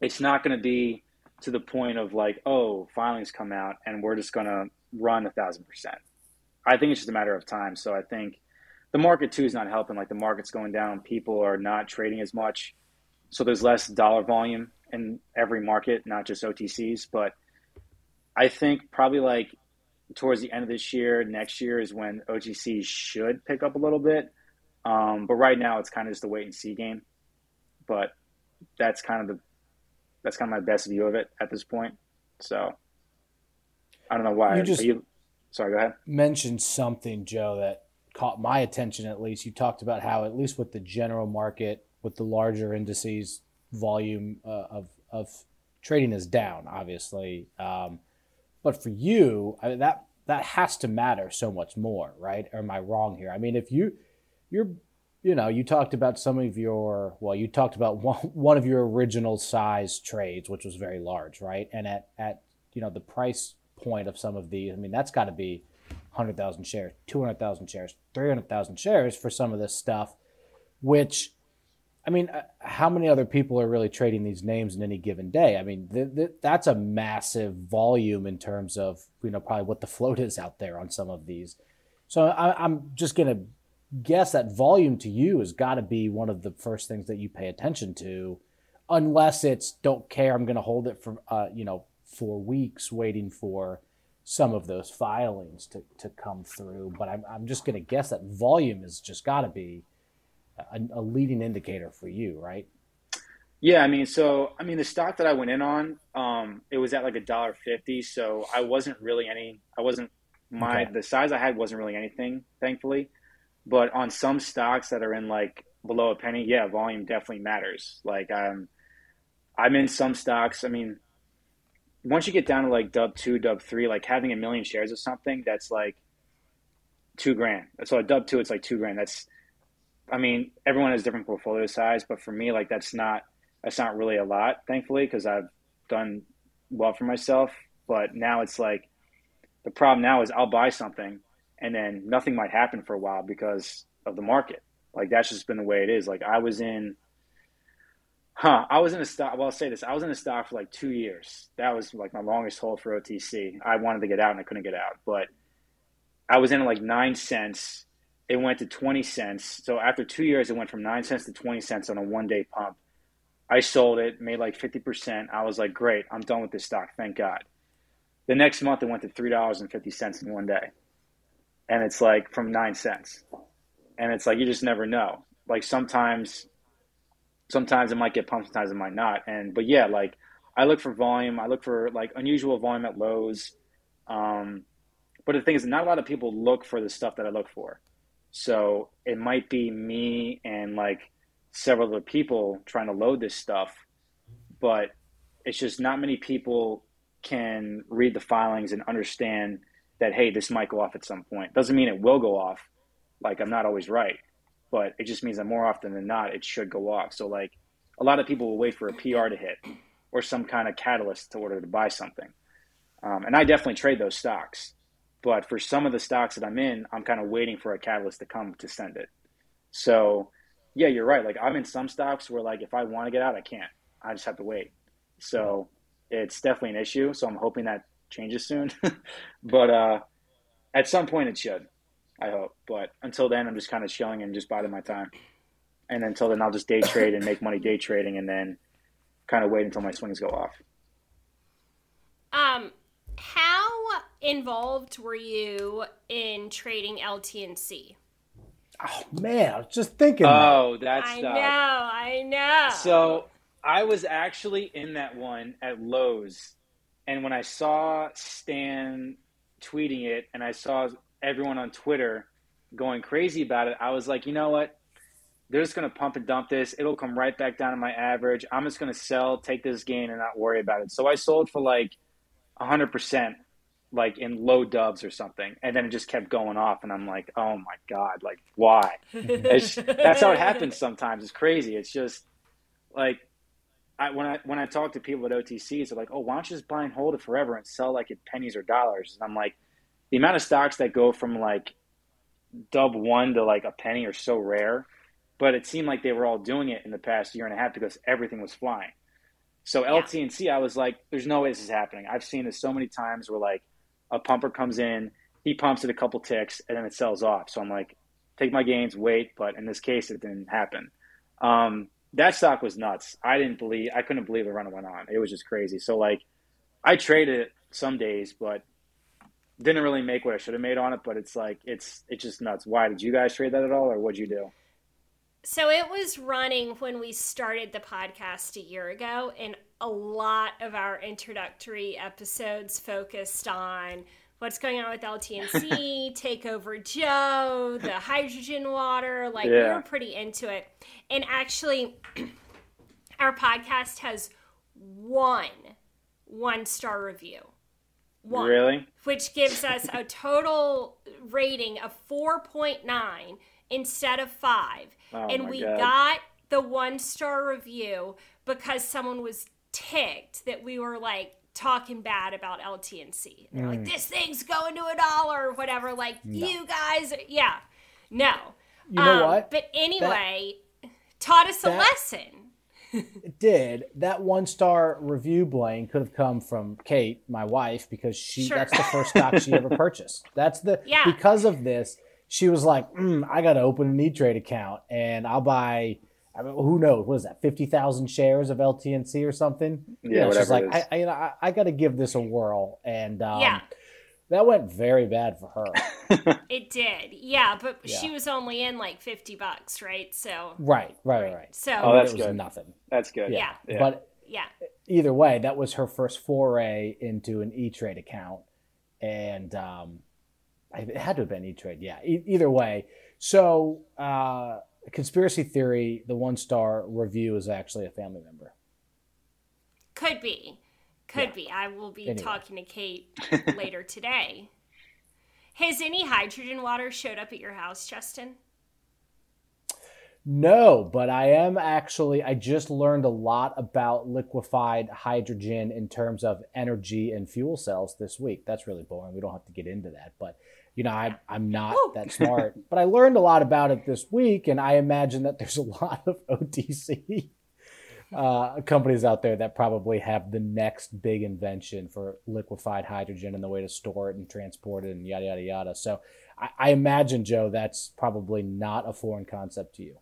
it's not going to be to the point of like, oh, filings come out and we're just going to run a thousand percent. I think it's just a matter of time. So I think the market too is not helping. Like the market's going down, people are not trading as much, so there's less dollar volume in every market, not just OTCs. But I think probably like towards the end of this year, next year is when OTCs should pick up a little bit. Um, but right now, it's kind of just a wait and see game. But that's kind of the that's kind of my best view of it at this point. So I don't know why. You just you, sorry, go ahead. Mentioned something, Joe, that caught my attention. At least you talked about how, at least with the general market, with the larger indices, volume uh, of of trading is down, obviously. Um, but for you, I mean, that that has to matter so much more, right? Or am I wrong here? I mean, if you you're you know, you talked about some of your well, you talked about one, one of your original size trades, which was very large, right? And at at you know the price point of some of these, I mean, that's got to be hundred thousand shares, two hundred thousand shares, three hundred thousand shares for some of this stuff, which I mean, uh, how many other people are really trading these names in any given day? I mean, th- th- that's a massive volume in terms of you know probably what the float is out there on some of these. So I, I'm just gonna guess that volume to you has got to be one of the first things that you pay attention to, unless it's don't care. I'm gonna hold it for uh, you know for weeks waiting for some of those filings to, to come through. But I'm, I'm just gonna guess that volume has just got to be a, a leading indicator for you, right? Yeah, I mean, so I mean, the stock that I went in on, um, it was at like a dollar fifty. So I wasn't really any. I wasn't my okay. the size I had wasn't really anything, thankfully. But on some stocks that are in like below a penny, yeah, volume definitely matters. Like I'm, I'm in some stocks. I mean, once you get down to like dub two, dub three, like having a million shares of something, that's like two grand. So a dub two, it's like two grand. That's I mean, everyone has different portfolio size, but for me, like that's not that's not really a lot, thankfully, because I've done well for myself. But now it's like the problem now is I'll buy something and then nothing might happen for a while because of the market. Like that's just been the way it is. Like I was in, huh? I was in a stock. Well, I'll say this: I was in a stock for like two years. That was like my longest hold for OTC. I wanted to get out and I couldn't get out, but I was in like nine cents it went to 20 cents. So after two years, it went from 9 cents to 20 cents on a one day pump. I sold it, made like 50%. I was like, great, I'm done with this stock. Thank God. The next month, it went to $3.50 in one day. And it's like from 9 cents. And it's like, you just never know. Like sometimes, sometimes it might get pumped, sometimes it might not. And, but yeah, like I look for volume. I look for like unusual volume at lows. Um, but the thing is, not a lot of people look for the stuff that I look for. So it might be me and like several other people trying to load this stuff, but it's just not many people can read the filings and understand that hey, this might go off at some point. Doesn't mean it will go off. Like I'm not always right, but it just means that more often than not, it should go off. So like a lot of people will wait for a PR to hit or some kind of catalyst to order to buy something. Um, and I definitely trade those stocks. But for some of the stocks that I'm in, I'm kind of waiting for a catalyst to come to send it. So, yeah, you're right. Like I'm in some stocks where like if I want to get out, I can't. I just have to wait. So it's definitely an issue. So I'm hoping that changes soon. but uh, at some point it should. I hope. But until then, I'm just kind of chilling and just biding my time. And until then, I'll just day trade and make money day trading, and then kind of wait until my swings go off. Um, how involved were you in trading LTNC? Oh man, I was just thinking. Oh, that. that's. I know, I know. So I was actually in that one at lows, and when I saw Stan tweeting it, and I saw everyone on Twitter going crazy about it, I was like, you know what? They're just going to pump and dump this. It'll come right back down to my average. I'm just going to sell, take this gain, and not worry about it. So I sold for like 100% like in low dubs or something and then it just kept going off and i'm like oh my god like why that's how it happens sometimes it's crazy it's just like I, when I when I talk to people at OTCs, they're like, "Oh, why don't you just buy and hold it forever and sell like at pennies or dollars?" And I'm like, the amount of stocks that go from like dub one to like a penny are so rare, but it seemed like they were all doing it in the past year and a half because everything was flying. So yeah. LTNC, I was like, there's no way this is happening. I've seen this so many times where like a pumper comes in, he pumps it a couple ticks, and then it sells off. So I'm like, take my gains, wait. But in this case, it didn't happen. Um, that stock was nuts. I didn't believe, I couldn't believe the run it went on. It was just crazy. So like, I traded it some days, but didn't really make what I should have made on it. But it's like, it's it's just nuts. Why did you guys trade that at all, or what'd you do? So it was running when we started the podcast a year ago, and a lot of our introductory episodes focused on what's going on with LTNC, Takeover Joe, the hydrogen water. Like, we were pretty into it. And actually, our podcast has one one star review. One Really? which gives us a total rating of 4.9 instead of 5 Oh and we God. got the one star review because someone was ticked that we were like talking bad about LTNC. They're like, this thing's going to a dollar or whatever. Like, you guys, yeah. No. You know Um, what? But anyway, taught us a that- lesson. It did. That one star review, Blaine, could have come from Kate, my wife, because she Sure. that's the first stock she ever purchased. That's the Yeah. because of this, she was like, mm, I gotta open an E Trade account and I'll buy I mean, who knows? What is that? Fifty thousand shares of LTNC or something? Yeah, You know, she's like, it is. I, I, you know, I, I got to give this a whirl, and um, Yeah. That went very bad for her. It did. Yeah, but she was only in like 50 bucks, right? So, right, right, right, right. so, Oh, that's it was good. nothing. That's good. Yeah. Yeah. But yeah. either way, that was her first foray into an E Trade account, and um, it had to have been E Trade. Yeah. E- either way, so uh, conspiracy theory, the one star review is actually a family member. Could be. Could Yeah. be. I will be Anyway. talking to Kate later today. Has any hydrogen water showed up at your house, Justin? No, but I am actually. I just learned a lot about liquefied hydrogen in terms of energy and fuel cells this week. That's really boring. We don't have to get into that, but you know, I, I'm not Woo. that smart. but I learned a lot about it this week, and I imagine that there's a lot of OTC uh, companies out there that probably have the next big invention for liquefied hydrogen and the way to store it and transport it and yada yada yada. So I, I imagine, Joe, that's probably not a foreign concept to you.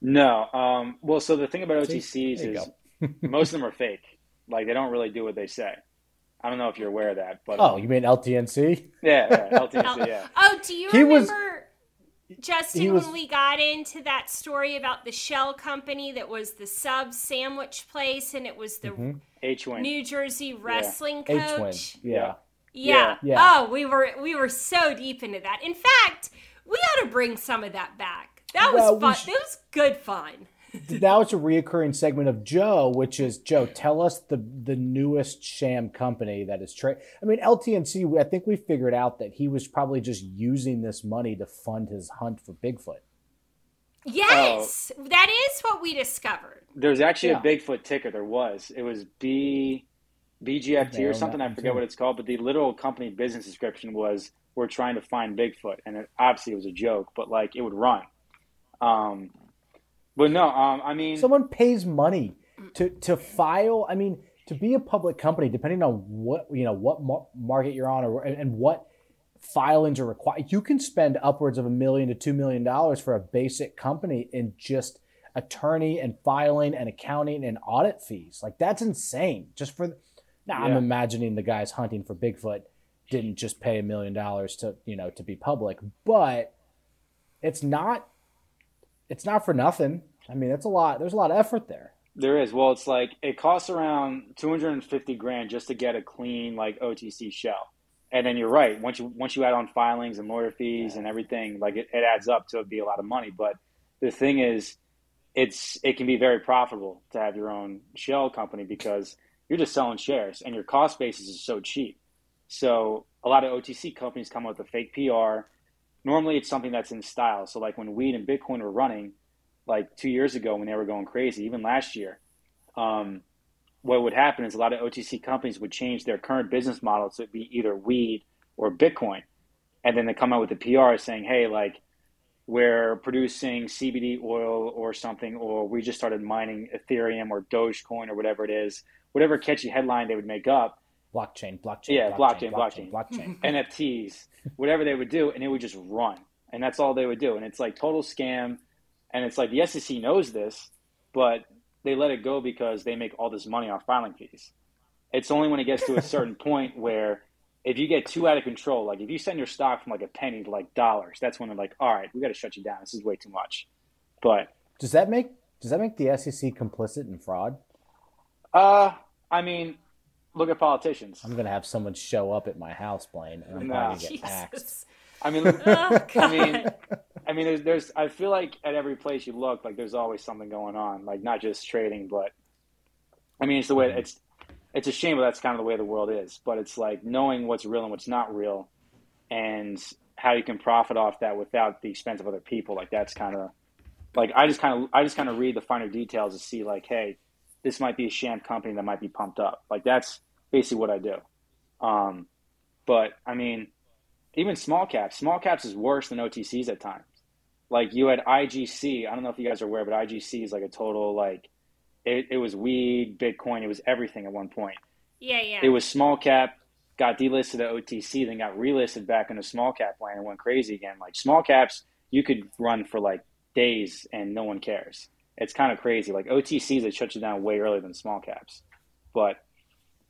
No. Um, well, so the thing about OTCs There is most of them are fake. Like they don't really do what they say. I don't know if you're aware of that, but Oh, you mean LTNC? yeah, yeah, Oh, LTC, yeah. oh, do you He was- remember, Justin, was- when we got into that story about the shell company that was the sub sandwich place and it was the Mm-hmm. H wing. New Jersey wrestling H Wing. coach? Yeah. Yeah. Yeah. Oh, we were we were so deep into that. In fact, we ought to bring some of that back. That was Well, we fun. sh- That was good fun. Now it's a reoccurring segment of Joe, which is Joe. Tell us the the newest sham company that is trade. I mean, LTNC. I think we figured out that he was probably just using this money to fund his hunt for Bigfoot. Yes, that is what we discovered. There was actually Yeah. a Bigfoot ticker. There was. It was B BGFT or something. I forget too. what it's called, but the literal company business description was we're trying to find Bigfoot, and it, obviously it was a joke, but like it would run. Um, but no, um, I mean, Someone pays money to to file. I mean, to be a public company, depending on what you know, what mar- market you're on, or and what filings are required, you can spend upwards of a million to two million dollars for a basic company in just attorney and filing and accounting and audit fees. Like that's insane. Just for now, I'm imagining the guys hunting for Bigfoot didn't just pay a million dollars to you know to be public, but it's not it's not for nothing. I mean, that's a lot. There's a lot of effort there. There is. Well, it's like it costs around 250 grand just to get a clean like OTC shell. And then you're right. Once you once you add on filings and lawyer fees and everything, like it, it adds up to be a lot of money. But the thing is, it's it can be very profitable to have your own shell company because you're just selling shares and your cost basis is so cheap. So a lot of OTC companies come up with a fake PR. Normally, it's something that's in style. So like when weed and Bitcoin were running, like two years ago when they were going crazy, even last year, um, what would happen is a lot of OTC companies would change their current business model to be either weed or Bitcoin. And then they come out with a PR saying, hey, like, we're producing CBD oil or something, or we just started mining Ethereum or Dogecoin or whatever it is, whatever catchy headline they would make up, Blockchain, blockchain, Yeah, blockchain, blockchain, blockchain, blockchain. NFTs, whatever they would do, and it would just run. And that's all they would do. And it's like total scam. And it's like the SEC knows this, but they let it go because they make all this money off filing fees. It's only when it gets to a certain point where if you get too out of control, like if you send your stock from like a penny to like dollars, that's when they're like, all right, we got to shut you down. This is way too much. But Does that make does that make the SEC complicit in fraud? uh, I mean, look at politicians. I'm gonna have someone show up at my house, Blaine, and I'm No. probably gonna get axed. I mean, Oh, I mean, I mean, there's, there's, I feel like at every place you look, like there's always something going on, like not just trading, but I mean, it's the way mm-hmm. it's, it's a shame, but that's kind of the way the world is. But it's like knowing what's real and what's not real, and how you can profit off that without the expense of other people. Like that's kind of, like I just kind of, I just kind of read the finer details to see, like, hey, this might be a sham company that might be pumped up. Like that's basically what I do. Um, but I mean even small caps. Small caps is worse than OTCs at times. Like you had IGC. I don't know if you guys are aware, but IGC is like a total like it, it was weed, Bitcoin, it was everything at one point. yeah, yeah. It was small cap, got delisted to OTC, then got relisted back into small cap land and went crazy again. Like small caps, you could run for like days and no one cares. It's kind of crazy. Like OTCs, it shuts you down way earlier than small caps. But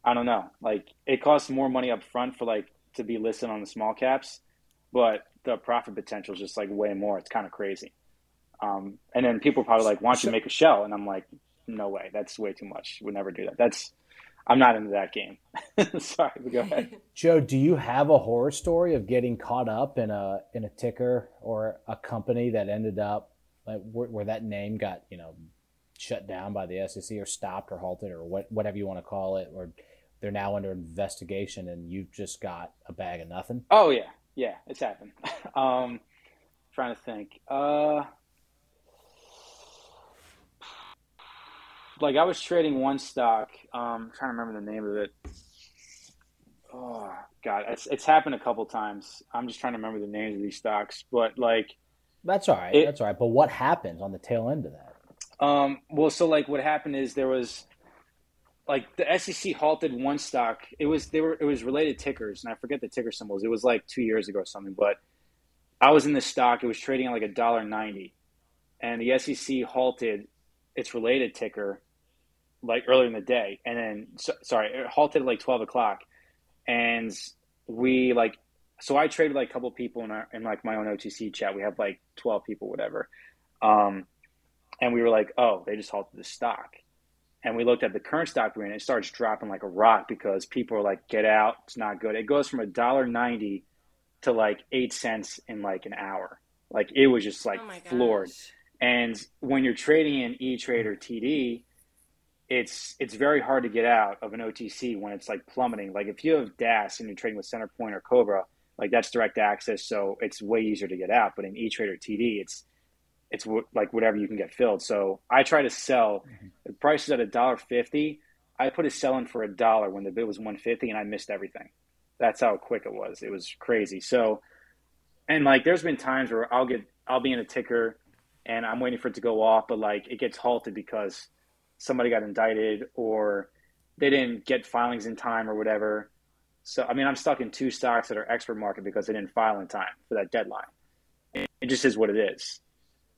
I don't know. Like it costs more money up front for like to be listed on the small caps, but the profit potential is just like way more. It's kind of crazy. Um, and then people are probably like, "Why don't you make a shell?" And I'm like, "No way. That's way too much. Would never do that. That's I'm not into that game." Sorry, but go ahead. Joe, do you have a horror story of getting caught up in a in a ticker or a company that ended up like where, where that name got you know shut down by the SEC or stopped or halted or what whatever you want to call it, or they're now under investigation and you've just got a bag of nothing? Oh yeah, yeah, it's happened. um, trying to think. Uh, like I was trading one stock. Um, trying to remember the name of it. Oh God, it's it's happened a couple times. I'm just trying to remember the names of these stocks, but like, That's all right. It- that's all right. But what happens on the tail end of that? um, well, so like what happened is there was like the SEC halted one stock. It was they were it was related tickers, and I forget the ticker symbols. It was like two years ago or something, but I was in this stock. It was trading at like a dollar ninety, and the SEC halted its related ticker like earlier in the day, and then so, sorry, it halted at like twelve o'clock, and we like so I traded like a couple people in our in like my own OTC chat. We have like twelve people, whatever, um, and we were like, oh, they just halted the stock, and we looked at the current stock we're in. It starts dropping like a rock because people are like, get out, it's not good. It goes from a dollar ninety to like eight cents in like an hour. Like it was just like oh floored. gosh. And when you're trading in E Trade or TD, it's it's very hard to get out of an OTC when it's like plummeting. Like if you have DAS and you're trading with Centerpoint or Cobra, like that's direct access, so it's way easier to get out. But in E Trade or TD, it's it's w- like whatever you can get filled. So I try to sell. Mm-hmm. The price is at a dollar fifty. I put a sell in for a dollar when the bid was one fifty, and I missed everything. That's how quick it was. It was crazy. So, and like there's been times where I'll get I'll be in a ticker and I'm waiting for it to go off, but like it gets halted because somebody got indicted or they didn't get filings in time or whatever. So I mean, I'm stuck in two stocks that are expert market because they didn't file in time for that deadline. It, it just is what it is.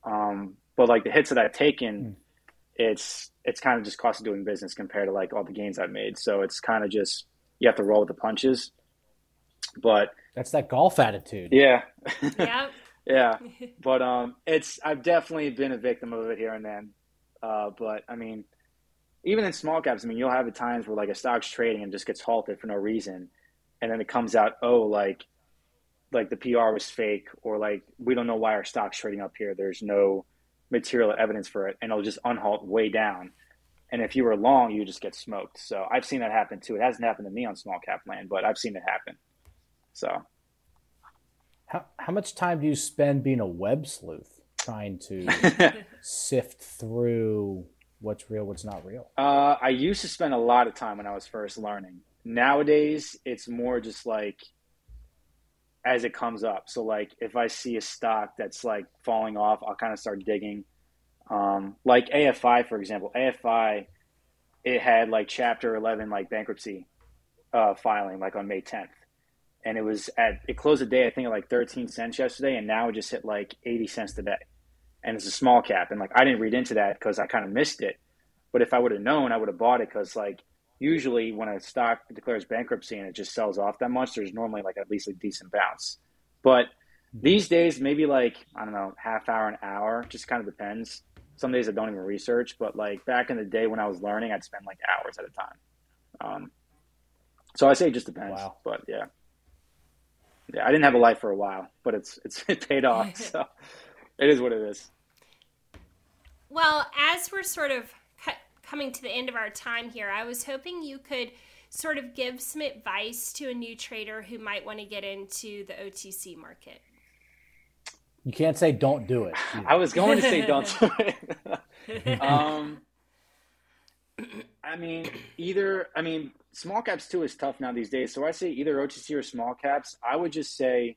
Um, but like the hits that I've taken, it's it's kind of just cost of doing business compared to like all the gains I've made. So it's kind of just you have to roll with the punches. But That's that golf attitude. yeah, Yep. yeah. But um, it's I've definitely been a victim of it here and then. Uh, but I mean, even in small caps, I mean, you'll have at times where like a stock's trading and just gets halted for no reason, and then it comes out, oh, like, like the PR was fake, or like we don't know why our stock's trading up here. There's no material evidence for it, and it'll just unhalt way down. And if you were long, you just get smoked. So I've seen that happen too. It hasn't happened to me on small cap land, but I've seen it happen. So How how much time do you spend being a web sleuth, trying to sift through what's real, what's not real? Uh, I used to spend a lot of time when I was first learning. Nowadays, it's more just like as it comes up. So, like if I see a stock that's like falling off, I'll kind of start digging. Um, like AFI, for example, AFI, it had like Chapter 11 like bankruptcy uh, filing like on May 10th, and it was at it closed the day I think at like 13 cents yesterday, and now it just hit like 80 cents today, and it's a small cap, and like I didn't read into that because I kind of missed it. But if I would have known, I would have bought it because like usually when a stock declares bankruptcy and it just sells off that much, there's normally like at least a decent bounce. But These days, maybe like I don't know, half hour, an hour, just kind of depends. Some days I don't even research, but like back in the day when I was learning, I'd spend like hours at a time. Um, so I say it just depends. Wow. But yeah, yeah, I didn't have a life for a while, but it's it's it paid off. So it is what it is. Well, as we're sort of cu- coming to the end of our time here, I was hoping you could sort of give some advice to a new trader who might want to get into the OTC market. You can't say don't do it. I was going to say don't do it. um, I mean, either. I mean, small caps too is tough now these days. So I say either OTC or small caps. I would just say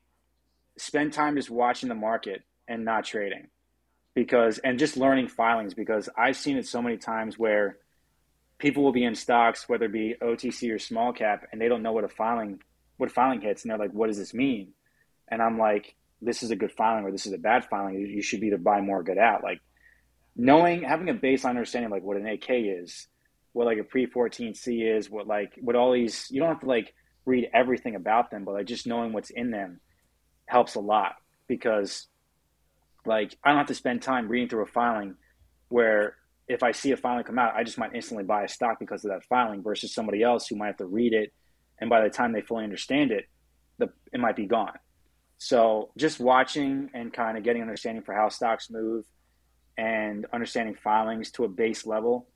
spend time just watching the market and not trading, because and just learning filings because I've seen it so many times where people will be in stocks, whether it be OTC or small cap, and they don't know what a filing what filing hits, and they're like, "What does this mean?" And I'm like, "This is a good filing or this is a bad filing. You should be to buy more or get out." Like knowing, having a baseline understanding like what an 8-K is, what like a pre 14C is, what like what all these. You don't have to like read everything about them, but like just knowing what's in them helps a lot because like I don't have to spend time reading through a filing where if I see a filing come out, I just might instantly buy a stock because of that filing versus somebody else who might have to read it. And by the time they fully understand it, the, it might be gone. So just watching and kind of getting understanding for how stocks move and understanding filings to a base level.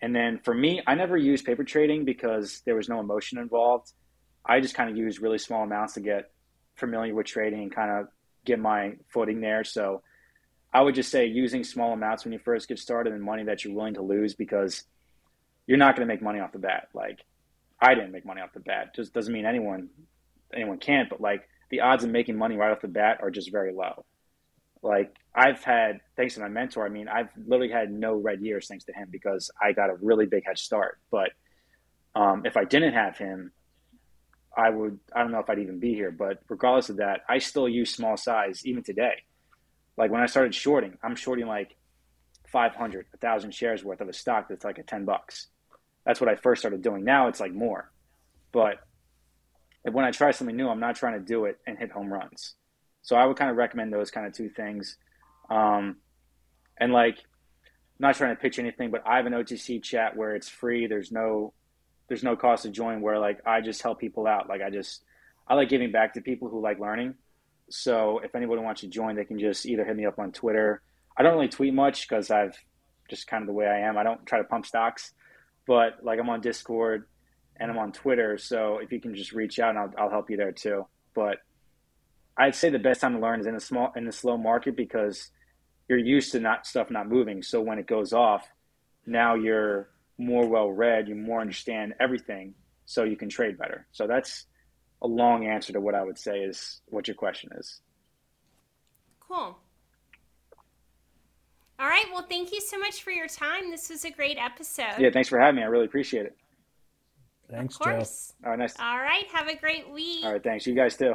And then for me, I never used paper trading because there was no emotion involved. I just kind of used really small amounts to get familiar with trading and kind of get my footing there. So I would just say using small amounts when you first get started and money that you're willing to lose because you're not going to make money off the bat. Like I didn't make money off the bat. Just doesn't mean anyone anyone can't, but like the odds of making money right off the bat are just very low. Like I've had thanks to my mentor, I mean, I've literally had no red years thanks to him because I got a really big head start. But um, if I didn't have him, I would I don't know if I'd even be here. But regardless of that, I still use small size even today. Like when I started shorting, I'm shorting like 500, 1,000 shares worth of a stock that's like a 10 bucks. That's what I first started doing. Now it's like more. But when I try something new, I'm not trying to do it and hit home runs. So I would kind of recommend those kind of two things. Um, and like, I'm not trying to pitch anything, but I have an OTC chat where it's free. There's no, there's no cost to join. Where like I just help people out. Like I just, I like giving back to people who like learning. So if anybody wants to join, they can just either hit me up on Twitter. I don't really tweet much because I've just kind of the way I am. I don't try to pump stocks, but like I'm on Discord and I'm on Twitter. So if you can just reach out, and I'll, I'll help you there too. But I'd say the best time to learn is in a small in a slow market because you're used to not stuff not moving. So when it goes off, now you're more well read, you more understand everything, so you can trade better. So that's a long answer to what I would say is what your question is. Cool. All right. Well, thank you so much for your time. This was a great episode. Yeah, thanks for having me. I really appreciate it. Thanks, of course. All right, nice. All right. Have a great week. All right, thanks. You guys too.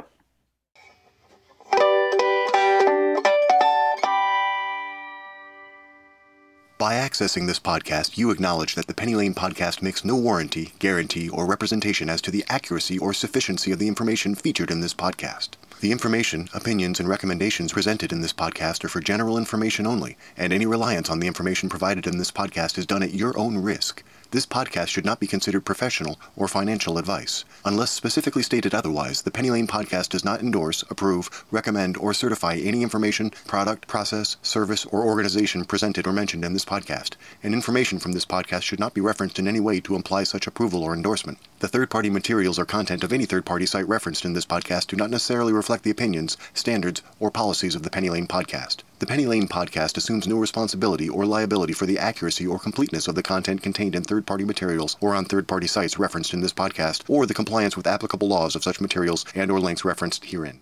By accessing this podcast, you acknowledge that the Penny Lane podcast makes no warranty, guarantee, or representation as to the accuracy or sufficiency of the information featured in this podcast. The information, opinions, and recommendations presented in this podcast are for general information only, and any reliance on the information provided in this podcast is done at your own risk. This podcast should not be considered professional or financial advice. Unless specifically stated otherwise, the Penny Lane podcast does not endorse, approve, recommend, or certify any information, product, process, service, or organization presented or mentioned in this podcast, and information from this podcast should not be referenced in any way to imply such approval or endorsement. The third party materials or content of any third party site referenced in this podcast do not necessarily reflect the opinions, standards, or policies of the Penny Lane podcast. The Penny Lane podcast assumes no responsibility or liability for the accuracy or completeness of the content contained in third party materials or on third party sites referenced in this podcast or the compliance with applicable laws of such materials and or links referenced herein.